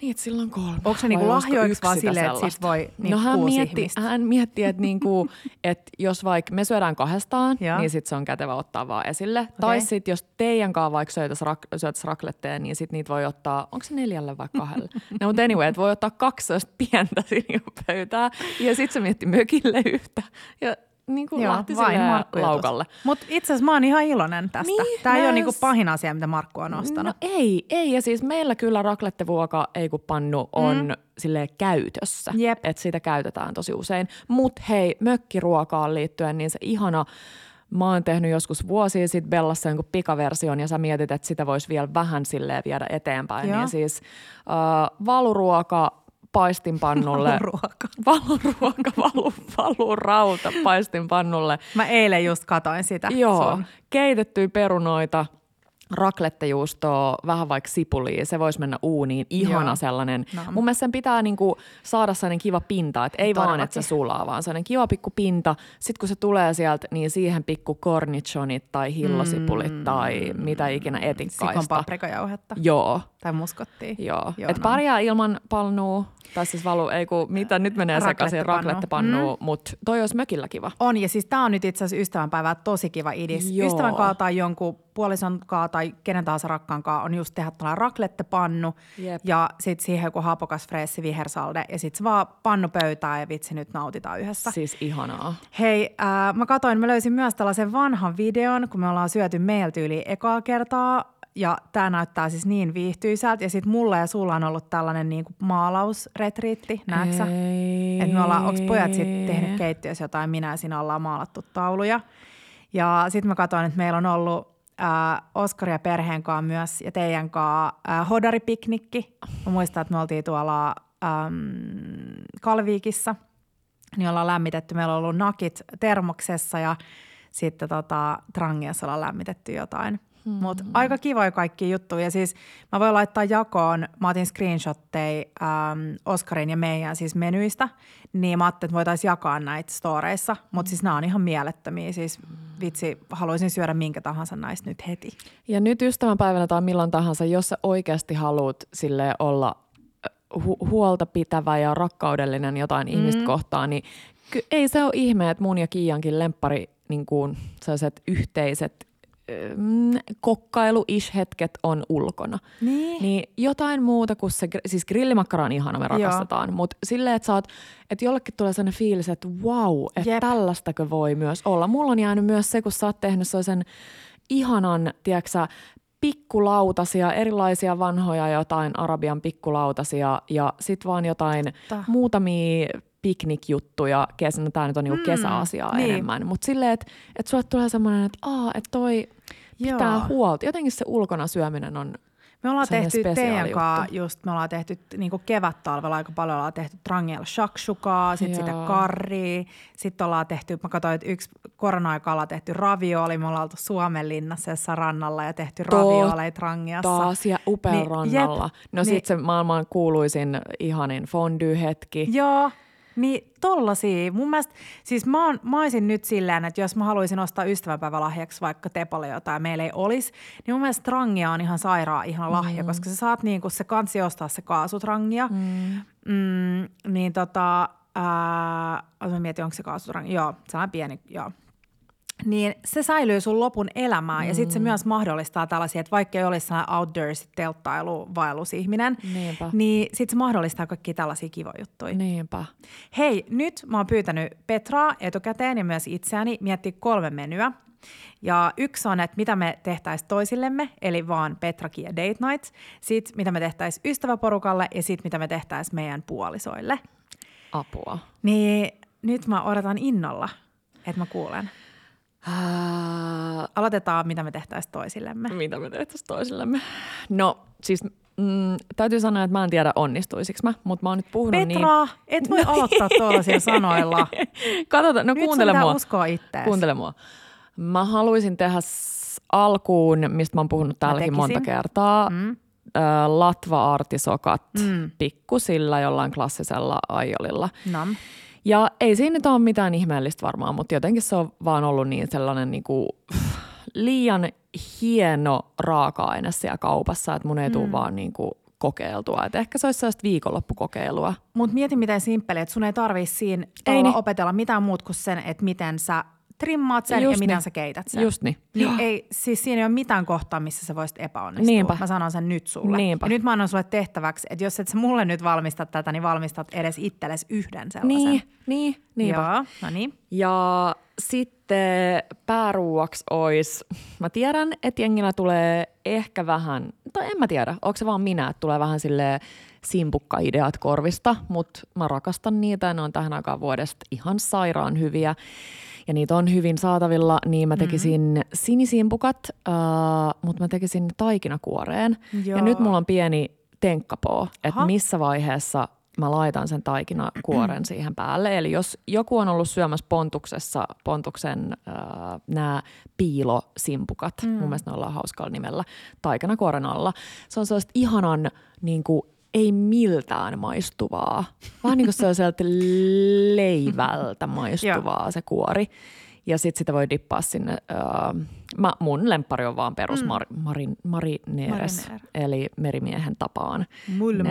Niin, että sillä on kolme. Onko se niinku lahjoiksi yksi vaan silleen, että sit voi niin no hän mietti, ihmistä? hän mietti, että niinku, et jos vaikka me syödään kahdestaan, Joo. niin sit se on kätevä ottaa vaan esille. Okay. Tai sit jos teidän kanssa vaikka syötäisiin rak, syötäis rakletteja, niin sit niitä voi ottaa, onko se neljälle vai kahdelle? no mutta anyway, että voi ottaa kaksi pientä siinä pöytää. Ja sit se mietti mökille yhtä. Ja niin kuin lähti silleen laukalle. Mutta itse asiassa mä oon ihan iloinen tästä. Niin, Tämä ei ole niinku pahin asia, mitä Markku on ostanut. No ei, ei. Ja siis meillä kyllä raklettevuoka ei kun pannu on mm. sille käytössä. Jep. Että sitä käytetään tosi usein. Mutta hei, mökkiruokaan liittyen, niin se ihana, mä oon tehnyt joskus vuosia sitten Bellassa jonkun pikaversion ja sä mietit, että sitä voisi vielä vähän silleen viedä eteenpäin. Joo. Niin siis äh, valuruoka paistinpannulle. Ruoka. Valuruoka, valu, valurauta paistinpannulle. Mä eilen just katoin sitä. Joo, sun. keitettyjä perunoita, raklettejuustoa, vähän vaikka sipulia, se voisi mennä uuniin. Ihana Joo. sellainen. No. Mun mielestä sen pitää niinku saada sellainen kiva pinta, että ei vaan, Todellakin. että se sulaa, vaan sellainen kiva pikku pinta. Sitten kun se tulee sieltä, niin siihen pikku cornichonit tai hillosipulit mm. tai mitä ikinä Sikon etikkaista. paprikajauhetta. Joo, Tai muskottia. joo. Joo, Et no. pärjää ilman palnuu, tai siis valu, ei kun, mitä nyt menee sekaisin, Raklettepannu. mm. mutta toi olisi mökillä kiva. On, ja siis tämä on nyt itse asiassa ystävänpäivää tosi kiva idis. Joo. Ystävän kaa tai jonkun puolison kaa tai kenen tahansa rakkaan kaa on just tehdä tällainen raklettepannu Jep. ja sitten siihen joku hapokas freessi vihersalde ja sitten se vaan pannu pöytään ja vitsi nyt nautitaan yhdessä. Siis ihanaa. Hei, äh, mä katoin, mä löysin myös tällaisen vanhan videon, kun me ollaan syöty meillä tyyliin ekaa kertaa. Ja tämä näyttää siis niin viihtyisältä. Ja sitten mulla ja sulla on ollut tällainen niin kuin maalausretriitti, näetkö. Että me ollaan, onko pojat sitten tehnyt keittiössä jotain, minä ja sinä ollaan maalattu tauluja. Ja sitten mä katsoin, että meillä on ollut äh, Oskari ja perheen kanssa myös ja teidän kanssa äh, hodaripiknikki. Mä muistan, että me oltiin tuolla ähm, Kalviikissa, niin ollaan lämmitetty. Meillä on ollut nakit termoksessa ja sitten tota, Trangiassa ollaan lämmitetty jotain. Hmm. Mutta aika kivoja kaikki juttuja. Ja siis mä voin laittaa jakoon, mä otin screenshotteja ähm, Oskarin ja meidän siis menyistä, niin mä ajattelin, että voitaisiin jakaa näitä storeissa. Mutta siis nämä on ihan mielettömiä. Siis vitsi, haluaisin syödä minkä tahansa näistä nyt heti. Ja nyt ystävänpäivänä tai milloin tahansa, jos sä oikeasti haluat sille olla hu- huolta pitävä ja rakkaudellinen jotain mm. ihmistä kohtaan, niin ky- ei se ole ihme, että mun ja Kiiankin lemppari niin kuin sellaiset yhteiset mm, kokkailu-ish-hetket on ulkona. Niin. Niin jotain muuta kuin se, siis grillimakkara on ihana, me rakastetaan, mutta silleen, että oot, että jollekin tulee sellainen fiilis, että wow, että Jep. tällaistako voi myös olla. Mulla on jäänyt myös se, kun sä oot tehnyt sellaisen ihanan, tiedätkö pikkulautasia, erilaisia vanhoja jotain arabian pikkulautasia ja sit vaan jotain Totta. muutamia piknikjuttuja, kes- no tää nyt on niinku Mm, kesäasiaa niin. enemmän, mutta silleen, että et sulle tulee semmoinen, että aa, että toi pitää Joo. huolta. Jotenkin se ulkona syöminen on Me ollaan tehty teidän kanssa just, me ollaan tehty niin kevät-talvella aika paljon, ollaan tehty trangiella shakshukaa, sitten sitä Joo. karria, sitten ollaan tehty, mä katsoin, että yksi korona-aika ollaan tehty ravioli, me ollaan oltu Suomenlinnassa jossain rannalla ja tehty ravioleja trangiassa. taas ja upea Niin, rannalla. jep, no niin- sit se maailman kuuluisin ihanin fondue-hetki. Joo, niin tollasia. Mun mielestä, siis mä, oon, mä olisin nyt silleen, että jos mä haluaisin ostaa ystävänpäivälahjaksi vaikka Tepolle jotain, meillä ei olisi, niin mun mielestä trangia on ihan sairaan ihana lahja, mm. koska sä saat niinku se kansi ostaa se kaasutrangia. Mm. Mm, niin tota, ää, mä mietin, onko se kaasutrangia? Joo, se on pieni, joo. Niin se säilyy sun lopun elämään mm. ja sitten se myös mahdollistaa tällaisia, että vaikka ei olisi sellainen outdoors telttailu vaellusihminen, Niinpä. niin sitten se mahdollistaa kaikki tällaisia kivoja juttuja. Niinpä. Hei, nyt mä oon pyytänyt Petraa etukäteen ja myös itseäni miettiä kolme menyä. Ja yksi on, että mitä me tehtäisiin toisillemme, eli vaan Petrakin ja Date Night. Sitten mitä me tehtäisiin ystäväporukalle ja sitten mitä me tehtäisiin meidän puolisoille. Apua. Niin nyt mä odotan innolla, että mä kuulen. Ää, Aloitetaan, mitä me tehtäisiin toisillemme. mitä me tehtäisiin toisillemme? No siis mm, täytyy sanoa, että mä en tiedä onnistuisiko mä, mutta mä oon nyt puhunut niin... Petra, et voi aloittaa tuollaisilla sanoilla. Katsotaan, no Nyt kuuntele mua. uskoa ittees. Kuuntele mua. Mä haluaisin tehdä alkuun, mistä mä oon puhunut täälläkin monta kertaa, Mm. latva-artisokat Mm. pikkusilla jollain klassisella aiolilla. Nam. Ja ei siinä nyt ole mitään ihmeellistä varmaan, mutta jotenkin se on vaan ollut niin sellainen niinku, liian hieno raaka-aine siellä kaupassa, että mun ei tule Mm. vaan niinku kokeiltua. Et ehkä se olisi sellaista viikonloppukokeilua. Mutta mieti miten simppeli, että sun ei tarvii siinä ei niin. opetella mitään muut kuin sen, että miten sä trimmaat sen Just ja miten niin. sä keität sen. Just niin. niin ei, siis siinä ei ole mitään kohtaa, missä sä voisit epäonnistua. Niinpä. Mä sanon sen nyt sulle. Niinpä. Ja nyt mä annan sulle tehtäväksi, että jos et sä mulle nyt valmista tätä, niin valmistat edes itsellesi yhden sellaisen. Niin, niin, niinpä. Joo, no niin. Ja sitten pääruuaksi olisi, mä tiedän, että jengillä tulee ehkä vähän, tai en mä tiedä, onko se vaan minä, että tulee vähän sille simpukka-ideat korvista, mutta mä rakastan niitä ja ne on tähän aikaan vuodesta ihan sairaan hyviä ja niitä on hyvin saatavilla, niin mä tekisin mm. sinisimpukat, uh, mutta mä tekisin taikinakuoreen. Joo. Ja nyt mulla on pieni tenkkapoo, että missä vaiheessa mä laitan sen taikinakuoren siihen päälle. Eli jos joku on ollut syömässä pontuksessa pontuksen äh, nämä piilosimpukat, mm. mun mielestä ne ollaan hauskalla nimellä, taikinakuoren alla. Se on sellaista ihanan niin kuin, ei miltään maistuvaa. Vähän niin kuin sellaiselta leivältä maistuvaa se kuori. Ja sitten sitä voi dippaa sinne. Uh, mä, mun lemppari on vaan perus mm. mar, marin, marineeres, Mariner. eli merimiehen tapaan. Mulle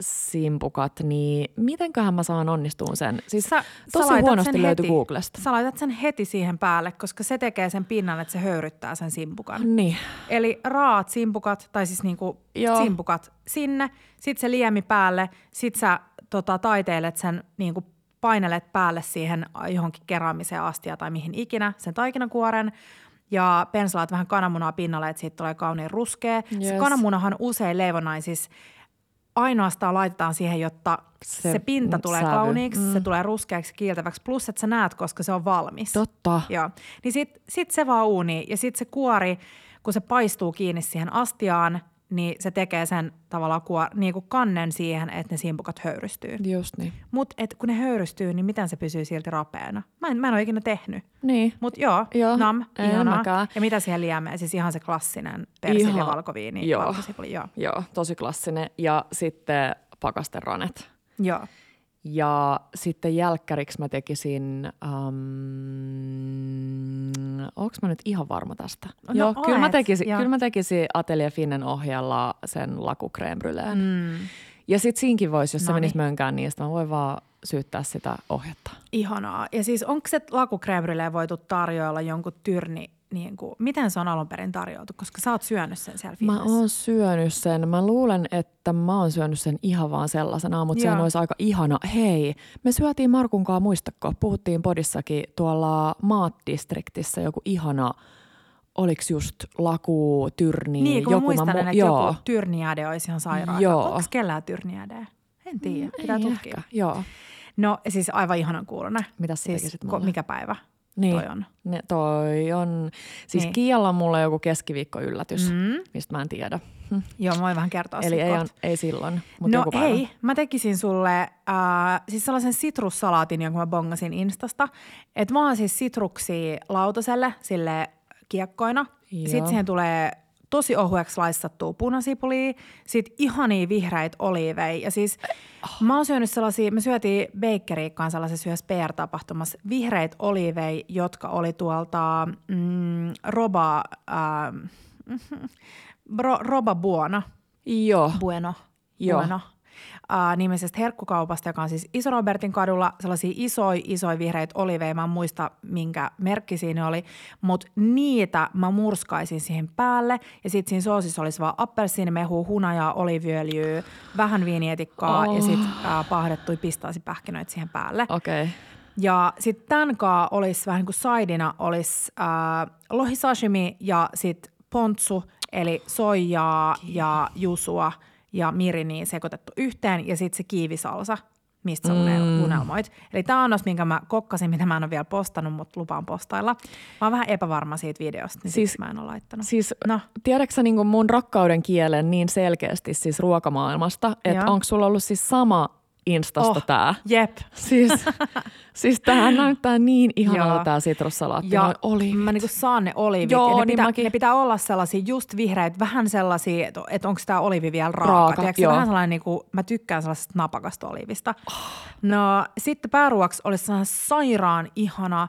Simpukat, niin mitenköhän mä saan onnistuun sen? Siis sä, tosi sä huonosti löytyi Googlesta. Sä laitat sen heti siihen päälle, koska se tekee sen pinnan, että se höyryttää sen simpukan. Niin. Eli raat simpukat, tai siis niinku simpukat sinne, sit se liemi päälle, sit sä tota, taiteilet sen niinku painelet päälle siihen johonkin keräämiseen astia tai mihin ikinä sen taikinakuoren ja pensalaat vähän kananmunaa pinnalle, että siitä tulee kauniin ruskea. Yes. Se kananmunahan usein leivonnaisissa ainoastaan laitetaan siihen, jotta se, se pinta tulee sävy. kauniiksi, mm. se tulee ruskeaksi kiiltäväksi, plus että sä näet, koska se on valmis. Totta. Joo. Niin sit, sit se vaan uuni ja sit se kuori, kun se paistuu kiinni siihen astiaan, niin se tekee sen tavallaan kuor, niin kuin kannen siihen, että ne simpukat höyrystyy. Just niin. Mutta kun ne höyrystyy, niin miten se pysyy silti rapeena? Mä en, mä en ole ikinä tehnyt. Niin. Mutta joo, joo, nam, ihanaa. Ja mitä siihen liemee? Siis ihan se klassinen persilja, valkoviini, joo. joo. Joo, tosi klassinen. Ja sitten pakasteranet. Joo. Ja sitten jälkkäriksi mä tekisin, um, onko mä nyt ihan varma tästä? No, Joo, kyllä mä, tekisin, kyllä mä tekisin Atelier Finnen ohjalla sen laku mm. Ja sitten siinkin voisi, jos Noniin. se menisi mönkään niin, mä voin vaan syyttää sitä ohjetta. Ihanaa. Ja siis onko se laku voitu tarjoilla jonkun tyrni niin kuin, miten se on alun perin tarjoutu, koska sä oot syönyt sen siellä Mä oon syönyt sen. Mä luulen, että mä oon syönyt sen ihan vaan sellaisena, mutta sehän olisi aika ihana. Hei, me syötiin Markunkaan, muistako? Puhuttiin podissakin tuolla Maat-distriktissä joku ihana oliks just laku, tyrni, niin, kun joku. Mä muistan, mä, että joo. joku tyrniäde olisi ihan sairaan. Joo. Onko kellään tyrniäde? En tiedä, pitää Ei tutkia. Ehkä. Joo. No siis aivan ihanan kuulonen. Mitä siis, ko- mikä päivä? Niin, toi on. Ne, toi on. Siis niin. Kialla on mulle joku keskiviikko-yllätys, mm. mistä mä en tiedä. Hm. Joo, mä voin vähän kertoa Eli ei, on, ei silloin, mutta No ei, mä tekisin sulle äh, siis sellaisen sitrussalaatin, jonka mä bongasin Instasta. Että vaan siis sitruksia lautaselle sille kiekkoina. Sitten siihen tulee tosi ohueksi laissattua punasipulia, sit ihania vihreitä oliiveja. Ja siis oh. mä oon syönyt sellaisia, me syötiin Bakeriikkaan sellaisessa yhdessä PR-tapahtumassa, vihreitä oliiveja, jotka oli tuolta mm, Roba, äh, Roba Buona. Joo. Bueno. Joo. Bueno äh, nimisestä herkkukaupasta, joka on siis Iso Robertin kadulla. Sellaisia isoja, isoja vihreitä oliveja. Mä en muista, minkä merkki siinä oli, mutta niitä mä murskaisin siihen päälle. Ja sitten siinä soosissa olisi vaan appelsiinimehu, hunajaa, oliviöljyä, vähän viinietikkaa oh. ja sitten äh, pahdettui pistaasipähkinöitä siihen päälle. Okei. Okay. Ja sitten tämän kaa olisi vähän niin kuin saidina olisi äh, lohisashimi ja sitten pontsu, eli soijaa ja jusua – ja miriniin sekoitettu yhteen ja sitten se kiivisalsa, mistä sä mm. unelmoit. Eli tämä on annos, minkä mä kokkasin, mitä mä en ole vielä postannut, mutta lupaan postailla. Mä oon vähän epävarma siitä videosta, niin siis, mä en ole laittanut. Siis no. tiedätkö niin mun rakkauden kielen niin selkeästi siis ruokamaailmasta, että onko sulla ollut siis sama Instasta oh, tää. Jep. Siis, siis tämähän näyttää niin ihanalta tää sitrussalaatti. Ja oli. mä niinku saan ne olivit. Joo, ne, niin pitää, mäkin... ne pitää olla sellaisia just vihreitä, vähän sellaisia, että, että onko tämä olivi vielä raaka. raaka Tiedätkö, vähän sellainen, niinku, mä tykkään sellaisesta napakasta olivista. Oh. No sitten pääruoksi olisi sairaan ihana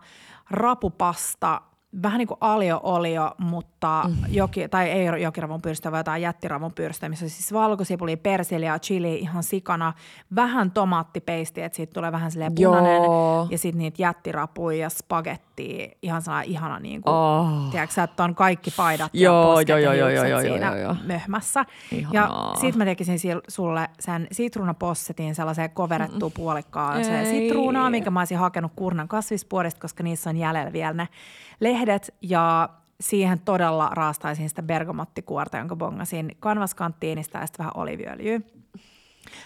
rapupasta vähän niin kuin alio-olio, mutta mm. joki, tai ei jokiravun pyrstö, vaan jotain jättiravun pyrstö, missä siis valkosipuli, persilia, chili ihan sikana, vähän tomaattipeisti, että siitä tulee vähän silleen punainen, Joo. ja sitten niitä jättirapuja ja spagettia, ihan sellainen ihana niin kuin, oh. tiedätkö että on kaikki paidat joo, ja posket joo, ja joo, joo, joo, siinä joo, joo. möhmässä. Ihanaa. Ja sitten mä tekisin sulle sen sitruunapossetin sellaiseen koverettuun mm. puolikkaan se sitruunaa, minkä mä olisin hakenut kurnan kasvispuolesta, koska niissä on jäljellä vielä ne lehdet ja siihen todella raastaisin sitä bergamottikuorta, jonka bongasin kanvaskanttiinista ja sitten vähän oliviöljyä.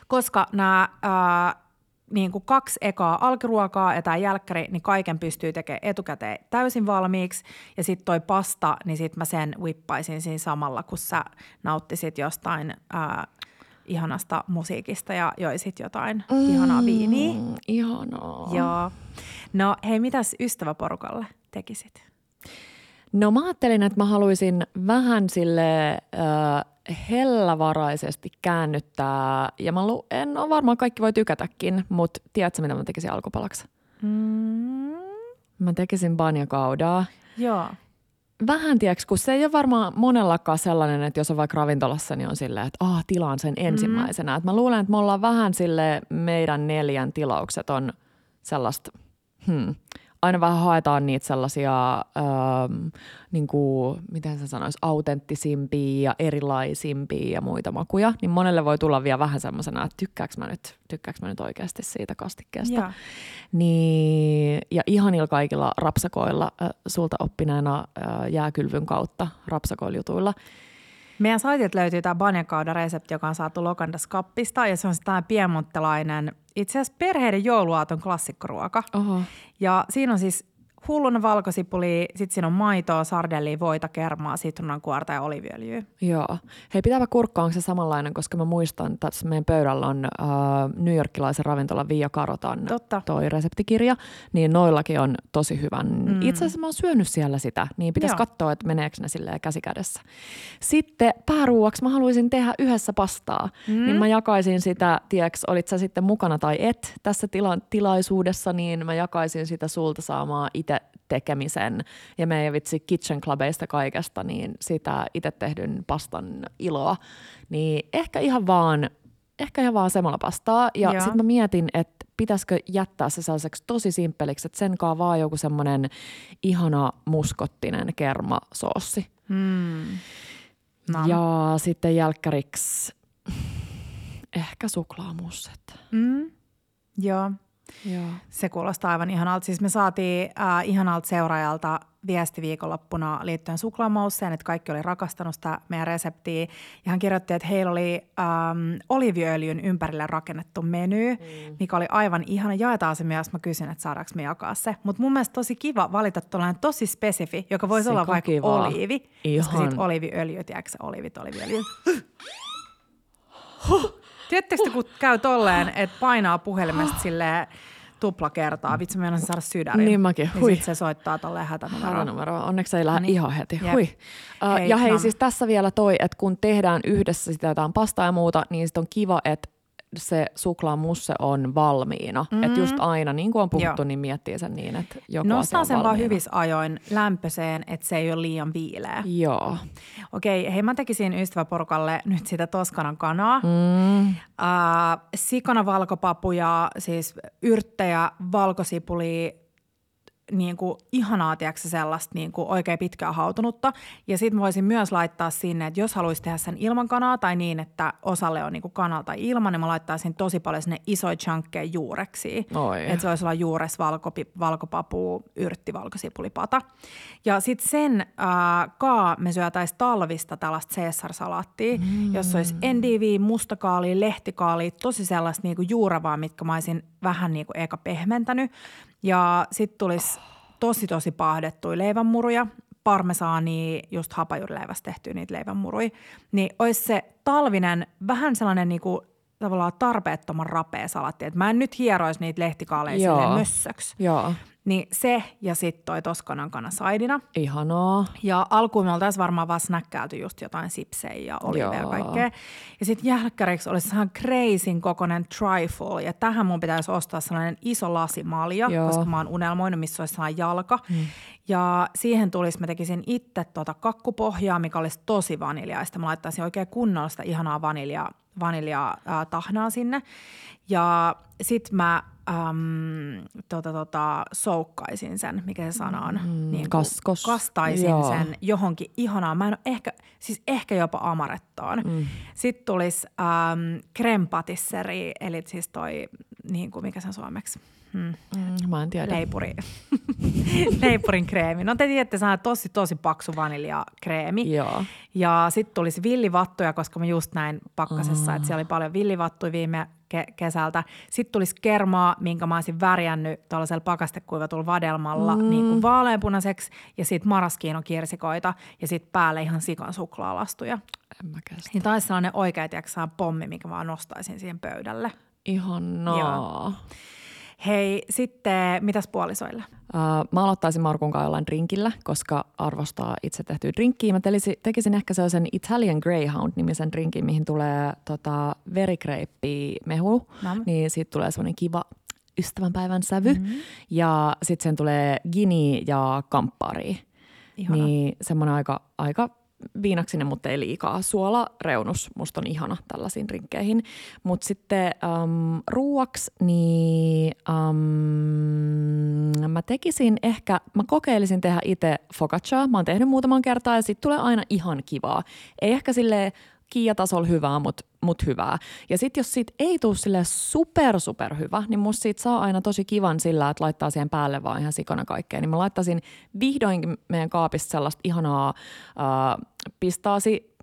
Koska nämä ää, niin kuin kaksi ekaa alkiruokaa ja tämä jälkkäri, niin kaiken pystyy tekemään etukäteen täysin valmiiksi. Ja sitten toi pasta, niin sitten mä sen whippaisin siinä samalla, kun sä nauttisit jostain ää, ihanasta musiikista ja joisit jotain mm, ihanaa viiniä. Ihanaa. Joo. No hei, mitäs ystäväporukalle tekisit? No mä ajattelin, että mä haluaisin vähän sille äh, hellävaraisesti käännyttää, ja mä lu- en ole varmaan kaikki voi tykätäkin, mutta tiedätkö mitä mä tekisin alkupalaksi? Mm. Mä tekisin banjakaudaa. Joo. Vähän tiedätkö, kun se ei ole varmaan monellakaan sellainen, että jos on vaikka ravintolassa, niin on silleen, että ah, tilaan sen ensimmäisenä. Mm. Et mä luulen, että me ollaan vähän sille meidän neljän tilaukset on sellaista, hmm, aina vähän haetaan niitä sellaisia, ähm, niin kuin, miten se sanoisi, autenttisimpia ja erilaisimpia ja muita makuja, niin monelle voi tulla vielä vähän semmoisena, että tykkääkö mä nyt, tykkääkö mä nyt oikeasti siitä kastikkeesta. Ja, niin, ja ihanilla kaikilla rapsakoilla äh, sulta oppineena äh, jääkylvyn kautta rapsakoiljutuilla – meidän saitilta löytyy tämä banjakauda-resepti, joka on saatu Lokandas kappista ja se on tämä piemonttelainen, itse asiassa perheiden jouluaaton klassikkoruoka. Oho. Ja siinä on siis hulluna valkosipuli, sitten siinä on maitoa, sardellia, voita, kermaa, kuorta ja oliviöljyä. Joo. Hei, pitääpä kurkkaa, onko se samanlainen, koska mä muistan, että tässä meidän pöydällä on uh, New Yorkilaisen ravintola Via Karotan Totta. toi reseptikirja, niin noillakin on tosi hyvän. Mm. Itse asiassa mä oon syönyt siellä sitä, niin pitäisi katsoa, että meneekö ne silleen käsikädessä. Sitten pääruuaksi mä haluaisin tehdä yhdessä pastaa, mm. niin mä jakaisin sitä, tiedätkö, olit sä sitten mukana tai et tässä tila- tilaisuudessa, niin mä jakaisin sitä sulta saamaa itse tekemisen ja meidän vitsi kitchen clubeista kaikesta, niin sitä itse tehdyn pastan iloa, niin ehkä ihan vaan ehkä ihan vaan semmoilla pastaa. Ja sitten mä mietin, että pitäisikö jättää se sellaiseksi tosi simppeliksi, että sen kaa vaan joku semmoinen ihana muskottinen kermasoossi. Mm. No. Ja sitten jälkkäriksi ehkä suklaamusset. Mm. Joo. Joo. Se kuulostaa aivan ihanalta. Siis me saatiin äh, ihanalta seuraajalta viesti viikonloppuna liittyen suklaamausseen, että kaikki oli rakastanut sitä meidän reseptiä. Ja hän kirjoitti, että heillä oli ähm, oliviöljyn ympärille rakennettu meny, mm. mikä oli aivan ihana. Jaetaan se myös. Mä kysyn, että saadaanko me jakaa se. Mutta mun mielestä tosi kiva valita tuollainen tosi spesifi, joka voisi olla vaikka kiva. oliivi. Ihan. Koska sitten oliviöljy, tiedätkö olivit, oliviöljy. Tiedättekö, kun käy tolleen, että painaa puhelimesta silleen tupla kertaa. Vitsi, mä saada sydärin. Niin mäkin. Hui. Niin se soittaa tolleen hätänumeroon. Hätänumero. Onneksi ei lähde niin. ihan heti. Hui. Uh, hei, ja hei, no. siis tässä vielä toi, että kun tehdään yhdessä sitä jotain pastaa ja muuta, niin sit on kiva, että se suklaamusse on valmiina. Mm-hmm. Että just aina, niin kuin on puhuttu, Joo. niin miettii sen niin, että joku Nostaa on sen valmiina. vaan hyvissä ajoin lämpöiseen, että se ei ole liian viileä. Joo. Okei, hei mä tekisin ystäväporukalle nyt sitä Toskanan kanaa. Mm. Uh, sikana valkopapuja, siis yrttejä, valkosipuli, niin kuin ihanaa, tiedätkö, sellaista niin kuin oikein pitkää hautunutta. Ja sitten voisin myös laittaa sinne, että jos haluaisi tehdä sen ilman kanaa tai niin, että osalle on niin kuin kanal tai ilman, niin mä laittaisin tosi paljon sinne isoja chunkkeja juureksi. Että se voisi olla juures, valkopi, valkopapu, yrtti, valkosipulipata. Ja sitten sen äh, kaa me syötäisiin talvista tällaista Caesar-salaattia, mm. jossa olisi endivi, mustakaali, lehtikaali, tosi sellaista niin kuin juurevaa, mitkä mä olisin vähän niin kuin eka pehmentänyt. Ja sitten tulisi tosi tosi paahdettuja leivänmuruja, parmesaani, just hapajuurileivästä tehtyä niitä leivänmuruja. Niin olisi se talvinen vähän sellainen niinku tavallaan tarpeettoman rapea salatti. Et mä en nyt hieroisi niitä lehtikaaleja mössöksi. Joo. Niin se ja sitten toi Toskanan kana saidina. Ihanaa. Ja alkuun me oltaisiin varmaan vaan snäkkäilty just jotain sipsejä ja oliveja ja kaikkea. Ja sitten jälkkäriksi olisi ihan crazyn kokoinen trifle. Ja tähän mun pitäisi ostaa sellainen iso lasi malja, Joo. koska mä oon unelmoinut, missä olisi sellainen jalka. Hmm. Ja siihen tulisi, mä tekisin itse tuota kakkupohjaa, mikä olisi tosi vaniljaista. Mä laittaisin oikein kunnollista ihanaa vaniljaa, vaniljaa äh, tahnaa sinne. Ja sit mä äm, tota, tota, soukkaisin sen, mikä se sana on. Mm, niin kaskos. Kastaisin Joo. sen johonkin ihanaan. Mä en ole ehkä, siis ehkä jopa amarettoon. Mm. Sitten tulisi äm, creme patisserie, eli siis toi, niin kuin mikä se on suomeksi? Hmm. Mm, mä en tiedä. Leipuri. Leipurin kreemi. No te tiedätte, se on tosi, tosi paksu vaniljakreemi. Joo. Ja sitten tulisi villivattuja, koska mä just näin pakkasessa, että siellä oli paljon villivattuja viime ke- kesältä. Sitten tulisi kermaa, minkä mä olisin värjännyt tuollaisella pakastekuivatulla vadelmalla mm. niin kuin vaaleanpunaiseksi. Ja sitten maraskiinokirsikoita ja sitten päälle ihan sikan suklaalastuja. En mä kestä. Niin taisi sellainen oikea tiedätkö, pommi, minkä mä nostaisin siihen pöydälle. Ihanaa. Joo. Hei, sitten mitäs puolisoille? Mä aloittaisin Markun kanssa jollain drinkillä, koska arvostaa itse tehtyä drinkkiä. Mä telisi, tekisin ehkä sellaisen Italian Greyhound-nimisen drinkin, mihin tulee tota, verikreippi-mehu. Nam. Niin siitä tulee semmoinen kiva ystävänpäivän sävy. Mm-hmm. Ja sitten sen tulee gini ja kamppari. Ihana. Niin semmoinen aika, aika viinaksinen, mutta ei liikaa. Suolareunus musta on ihana tällaisiin drinkkeihin. Mutta sitten um, ruuaksi, niin um, mä tekisin ehkä, mä kokeilisin tehdä itse focaccia. Mä oon tehnyt muutaman kertaa ja sit tulee aina ihan kivaa. Ei ehkä sille kiiatasolla hyvää, mutta mut hyvää. Ja sitten jos siitä ei tule sille super super hyvä, niin musta siitä saa aina tosi kivan sillä, että laittaa siihen päälle vaan ihan sikana kaikkea. Niin mä laittaisin vihdoinkin meidän kaapista sellaista ihanaa äh, pistaasi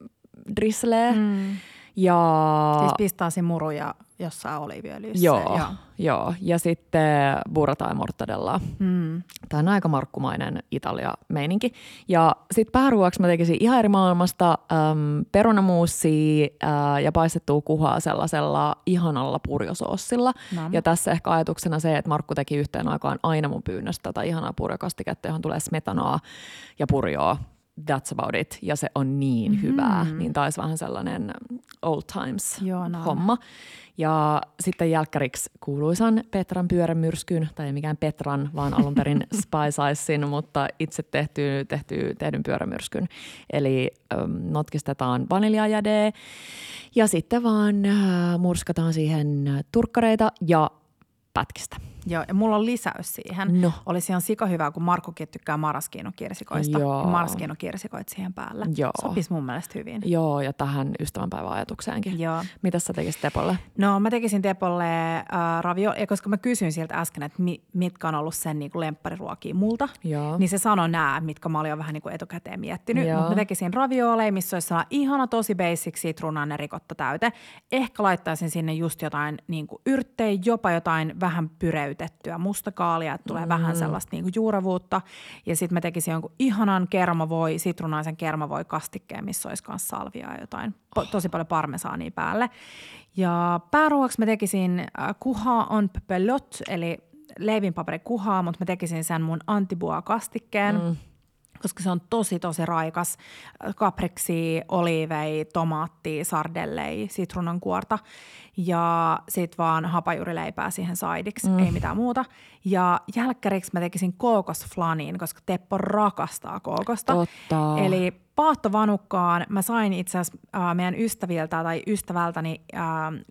drissleä. Mm. Ja Siis pistaasi muruja jossain oliiviöljyssä. joo, Joo. joo. ja sitten burrata ja mortadellaa. Mm. Tämä on aika markkumainen Italia-meininki. Ja sitten pääruoaksi mä tekisin ihan eri maailmasta äm, perunamuusia ää, ja paistettua kuhaa sellaisella ihanalla purjosoossilla. Nam. Ja tässä ehkä ajatuksena se, että Markku teki yhteen aikaan aina mun pyynnöstä tätä ihanaa purjokastiketta, johon tulee smetanaa ja purjoa. That's about it. Ja se on niin mm-hmm. hyvää. Niin taisi vähän sellainen old times Joo, nam. homma. Ja sitten jälkkäriksi kuuluisan Petran pyörämyrskyn, tai ei mikään Petran, vaan alun perin Spice Icein, mutta itse tehty, tehty, tehdyn pyörämyrskyn. Eli ähm, notkistetaan vaniljajädeä ja sitten vaan äh, murskataan siihen turkkareita ja pätkistä. Joo, ja mulla on lisäys siihen. No. Olisi ihan sika hyvä, kun Markkukin tykkää maraskiinokirsikoista. Joo. Ja maraskiinokirsikoit siihen päälle. Joo. Sopisi mun mielestä hyvin. Joo, ja tähän ystävänpäivän ajatukseenkin. Joo. Mitä sä tekisit Tepolle? No mä tekisin Tepolle äh, ravio, ja koska mä kysyin sieltä äsken, että mi, mitkä on ollut sen niin kuin lemppariruokia multa, Joo. niin se sanoi nämä, mitkä mä olin jo vähän niin kuin etukäteen miettinyt. Mutta mä tekisin ravioleja, missä olisi ihana tosi basic sitruunainen rikotta täyte. Ehkä laittaisin sinne just jotain niin kuin yrttejä, jopa jotain vähän pyreytettyä mustakaalia, että tulee mm. vähän sellaista niin kuin juuravuutta. Ja sitten mä tekisin jonkun ihanan kermavoi, sitruunaisen kermavoi kastikkeen, missä olisi myös salviaa ja jotain, po- tosi paljon parmesaania päälle. Ja pääruoaksi mä tekisin äh, kuha on pelot, eli leivinpaperi kuhaa, mutta mä tekisin sen mun antibua-kastikkeen. Mm koska se on tosi, tosi raikas. Kapriksi, oliivei, tomaatti, sardellei, sitruunankuorta ja sit vaan hapajurileipää siihen saidiksi, mm. ei mitään muuta. Ja jälkkäriksi mä tekisin kookosflaniin, koska Teppo rakastaa kookosta. Totta. Eli paattovanukkaan mä sain itse asiassa äh, meidän ystäviltä tai ystävältäni äh,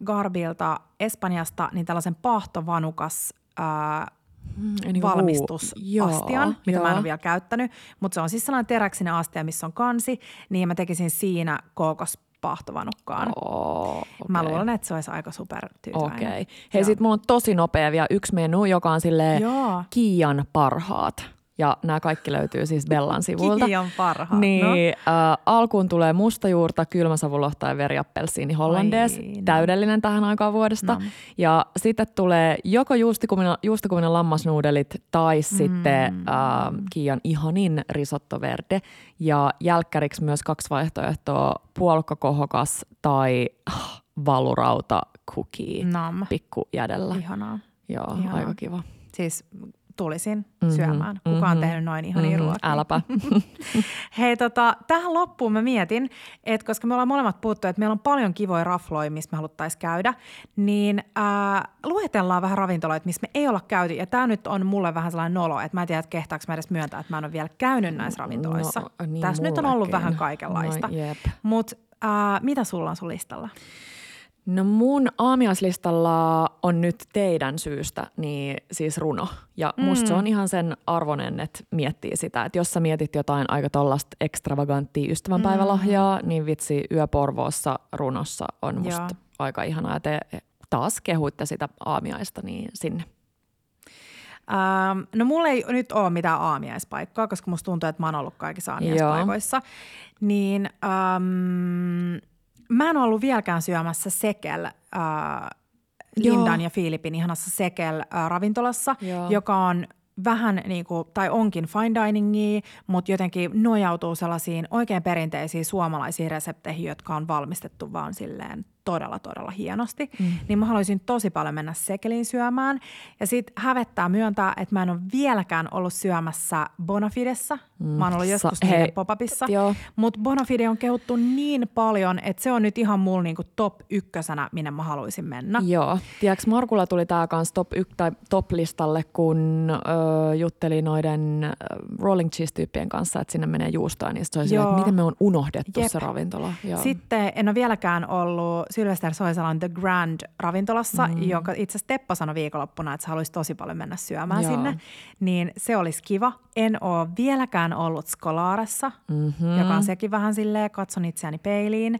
Garbilta Espanjasta niin tällaisen paattovanukas äh, Mm, niin valmistusastian, Joo, mitä mä en joo. ole vielä käyttänyt. Mutta se on siis sellainen teräksinen astia, missä on kansi, niin mä tekisin siinä kookospaahtovanukkaan. Oh, Mä okei. luulen, että se olisi aika super tyytyväinen. Okei. Okay. Hei, Joo. sit mulla on tosi nopea vielä yksi menu, joka on silleen Joo. Kiian parhaat. Ja nämä kaikki löytyy siis Bellan sivuilta. Kiian parhaat, Niin, no. äh, alkuun tulee mustajuurta, kylmäsavulohta ja veriappelsiini hollandees. Ai, no. Täydellinen tähän aikaan vuodesta. No. Ja sitten tulee joko juustikuminen, juustikuminen lammasnuudelit tai mm. sitten äh, Kiian ihanin risotto verde. Ja jälkkäriksi myös kaksi vaihtoehtoa, puolukkakohokas tai ah, valurauta cookie Nam. pikkujädellä. Ihanaa. Joo, Ihanaa. aika kiva. Siis tulisin mm-hmm, syömään. Kuka mm-hmm, on tehnyt noin ihan mm-hmm, ruokia? Äläpä. Hei, tota, tähän loppuun mä mietin, että koska me ollaan molemmat puhuttu, että meillä on paljon kivoja rafloja, missä me haluttaisiin käydä, niin ää, luetellaan vähän ravintoloita, missä me ei olla käyty. Ja tämä nyt on mulle vähän sellainen nolo, että mä en tiedä, että kehtaako mä edes myöntää, että mä en ole vielä käynyt näissä ravintoloissa. No, niin Tässä nyt on ollut vähän kaikenlaista. No, Mutta mitä sulla on sun listalla? No mun aamiaislistalla on nyt teidän syystä niin siis runo. Ja mm. musta se on ihan sen arvonen, että miettii sitä, että jos sä mietit jotain aika tollasta ekstravaganttia ystävänpäivälahjaa, mm. niin vitsi Yö Porvoossa runossa on musta Joo. aika ihanaa. Ja te taas kehuitte sitä aamiaista niin sinne. Ähm, no mulla ei nyt ole mitään aamiaispaikkaa, koska musta tuntuu, että mä oon ollut kaikissa aamiaispaikoissa. Joo. Niin ähm, mä en ollut vieläkään syömässä Sekel, äh, Lindan Joo. ja Filipin ihanassa Sekel äh, ravintolassa, Joo. joka on vähän niin kuin, tai onkin fine diningia, mutta jotenkin nojautuu sellaisiin oikein perinteisiin suomalaisiin resepteihin, jotka on valmistettu vaan silleen todella, todella hienosti. Mm. Niin mä haluaisin tosi paljon mennä sekeliin syömään. Ja sit hävettää myöntää, että mä en ole vieläkään ollut syömässä Bonafidessa. Mm. Mä oon ollut joskus Sa- hei, pop-upissa. Mutta Bonafide on kehuttu niin paljon, että se on nyt ihan mulla niinku top ykkösenä, minne mä haluaisin mennä. Joo. Tiedätkö, Markulla tuli tää kans top, yk, tai top-listalle, kun ö, jutteli noiden Rolling Cheese-tyyppien kanssa, että sinne menee juustoa. Niin se oli että miten me on unohdettu Jep. se ravintola. Joo. Sitten en ole vieläkään ollut Sylvester Soisalan The Grand ravintolassa, mm. jonka itse asiassa Teppo sanoi viikonloppuna, että se haluaisi tosi paljon mennä syömään Joo. sinne. Niin se olisi kiva. En ole vieläkään ollut Skolaaressa, mm-hmm. joka on sekin vähän silleen, katson itseäni peiliin.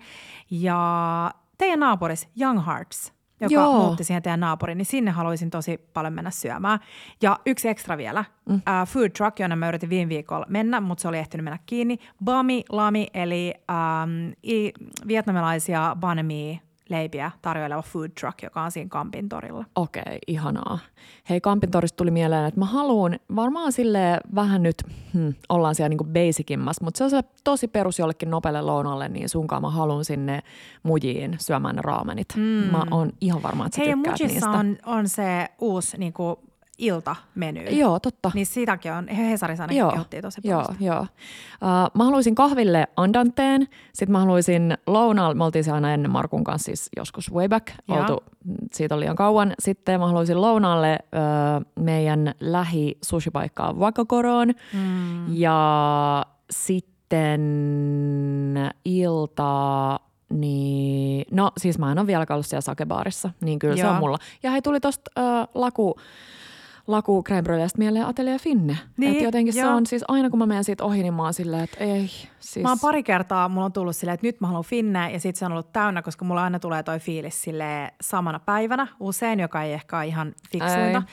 Ja teidän naapuris Young Hearts – joka Joo. muutti siihen teidän naapuriin, niin sinne haluaisin tosi paljon mennä syömään. Ja yksi ekstra vielä, mm. uh, food truck, jonne mä yritin viime viikolla mennä, mutta se oli ehtinyt mennä kiinni. Bami Lami, eli um, i, vietnamilaisia banemia leipiä tarjoileva food truck, joka on siinä Kampin torilla. Okei, okay, ihanaa. Hei, Kampin torista tuli mieleen, että mä haluan varmaan sille vähän nyt, hmm, ollaan siellä niinku basicimmassa, mutta se on se tosi perus jollekin nopealle lounalle, niin sunkaan mä haluan sinne mujiin syömään raamenit. Mm. Mä oon ihan varma, että sä Hei, tykkäät niistä. on, on se uusi niinku, iltameny. Joo, totta. Niin siitäkin on, Hesarissa ainakin joo, tosi paljon. Joo, joo. Uh, mä haluaisin kahville andanteen, sitten mä haluaisin lounaalla, me oltiin se aina ennen Markun kanssa siis joskus way back, oltu, siitä oli liian kauan. Sitten mä haluaisin lounaalle uh, meidän lähi sushipaikkaa Vakokoroon mm. ja sitten iltaa niin, no siis mä en ole vielä ollut siellä sakebaarissa, niin kyllä Joo. se on mulla. Ja hei, tuli tosta uh, laku, Laku Crème mieleen Atelier Finne. Niin, et jotenkin joo. se on siis aina kun mä menen siitä ohi, niin mä oon silleen, että ei. Siis. Mä oon pari kertaa, mulla on tullut silleen, että nyt mä haluan Finne ja sitten se on ollut täynnä, koska mulla aina tulee toi fiilis sille samana päivänä usein, joka ei ehkä ole ihan fiksuinta.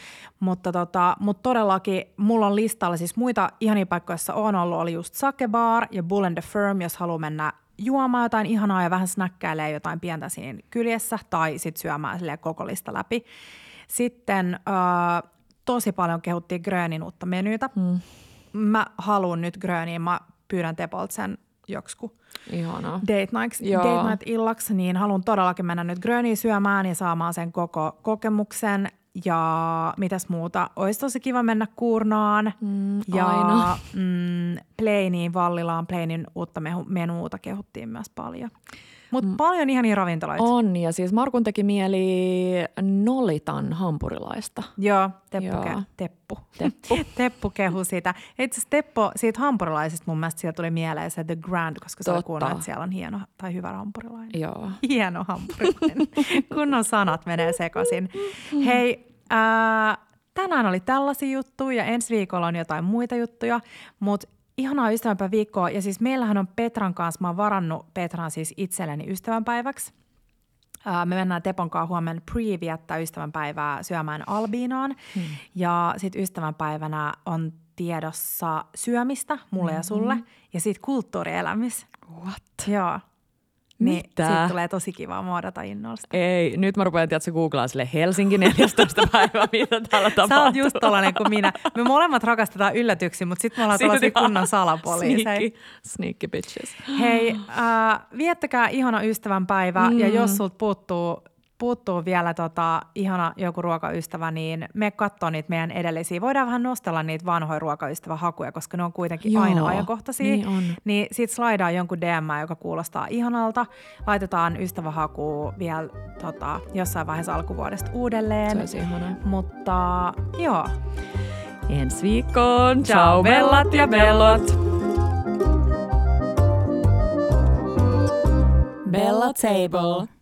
Mutta, tota, mutta todellakin mulla on listalla siis muita ihania paikkoja, joissa on ollut, oli just Sake Bar ja Bull and the Firm, jos haluaa mennä juomaan jotain ihanaa ja vähän snäkkäilee jotain pientä siinä kyljessä tai sitten syömään koko lista läpi. Sitten äh, tosi paljon kehuttiin Grönin uutta menytä. Mm. Mä haluan nyt Gröniin, mä pyydän Tepolt sen joksku Ihanaa. date, night, date night illaksi, niin haluan todellakin mennä nyt Gröniin syömään ja saamaan sen koko kokemuksen. Ja mitäs muuta? Olisi tosi kiva mennä Kuurnaan mm, ja aina. Mm, Plainiin, Vallilaan. Plainin uutta menuuta kehuttiin myös paljon. Mutta mm. paljon ihania ravintoloita. On, ja siis Markun teki mieli Nolitan hampurilaista. Joo, Teppu. Joo. Ke- teppu. Teppu. teppu kehu sitä. Itse asiassa Teppo, siitä hampurilaisesta mun mielestä siitä tuli mieleen se The Grand, koska se oli että siellä on hieno tai hyvä hampurilainen. Joo. Hieno hampurilainen. Kunnon sanat menee sekaisin. Hei, äh, tänään oli tällaisia juttuja ja ensi viikolla on jotain muita juttuja, mutta ihanaa ystävänpäiväviikkoa. Ja siis meillähän on Petran kanssa, mä oon varannut Petran siis itselleni ystävänpäiväksi. Me mennään Tepon kanssa huomenna pre-viettää ystävänpäivää syömään Albiinaan. Hmm. Ja sitten ystävänpäivänä on tiedossa syömistä mulle mm-hmm. ja sulle. Ja sitten kulttuurielämys. What? Joo. Niin Mitä? siitä tulee tosi kiva muodata innosta. Ei, nyt mä rupean tietysti googlaa sille Helsinki 14. päivä, mitä täällä tapahtuu. Sä oot just tollanen kuin minä. Me molemmat rakastetaan yllätyksiä, mutta sitten me ollaan tällaisia kunnon salapoliiseja. Sneaky, sneaky bitches. Hei, äh, viettäkää ihana ystävänpäivä mm. ja jos sulta puuttuu puuttuu vielä tota, ihana joku ruokaystävä, niin me katsoo niitä meidän edellisiä. Voidaan vähän nostella niitä vanhoja ruokaystävähakuja, koska ne on kuitenkin Joo, aina ajankohtaisia. niin on. Niin sit slaidaa jonkun DM, joka kuulostaa ihanalta. Laitetaan ystävähaku vielä tota, jossain vaiheessa alkuvuodesta uudelleen. Se ihanaa. Mutta joo, Ensi viikkoon. Ciao, bellat ja bellot. Bella Table.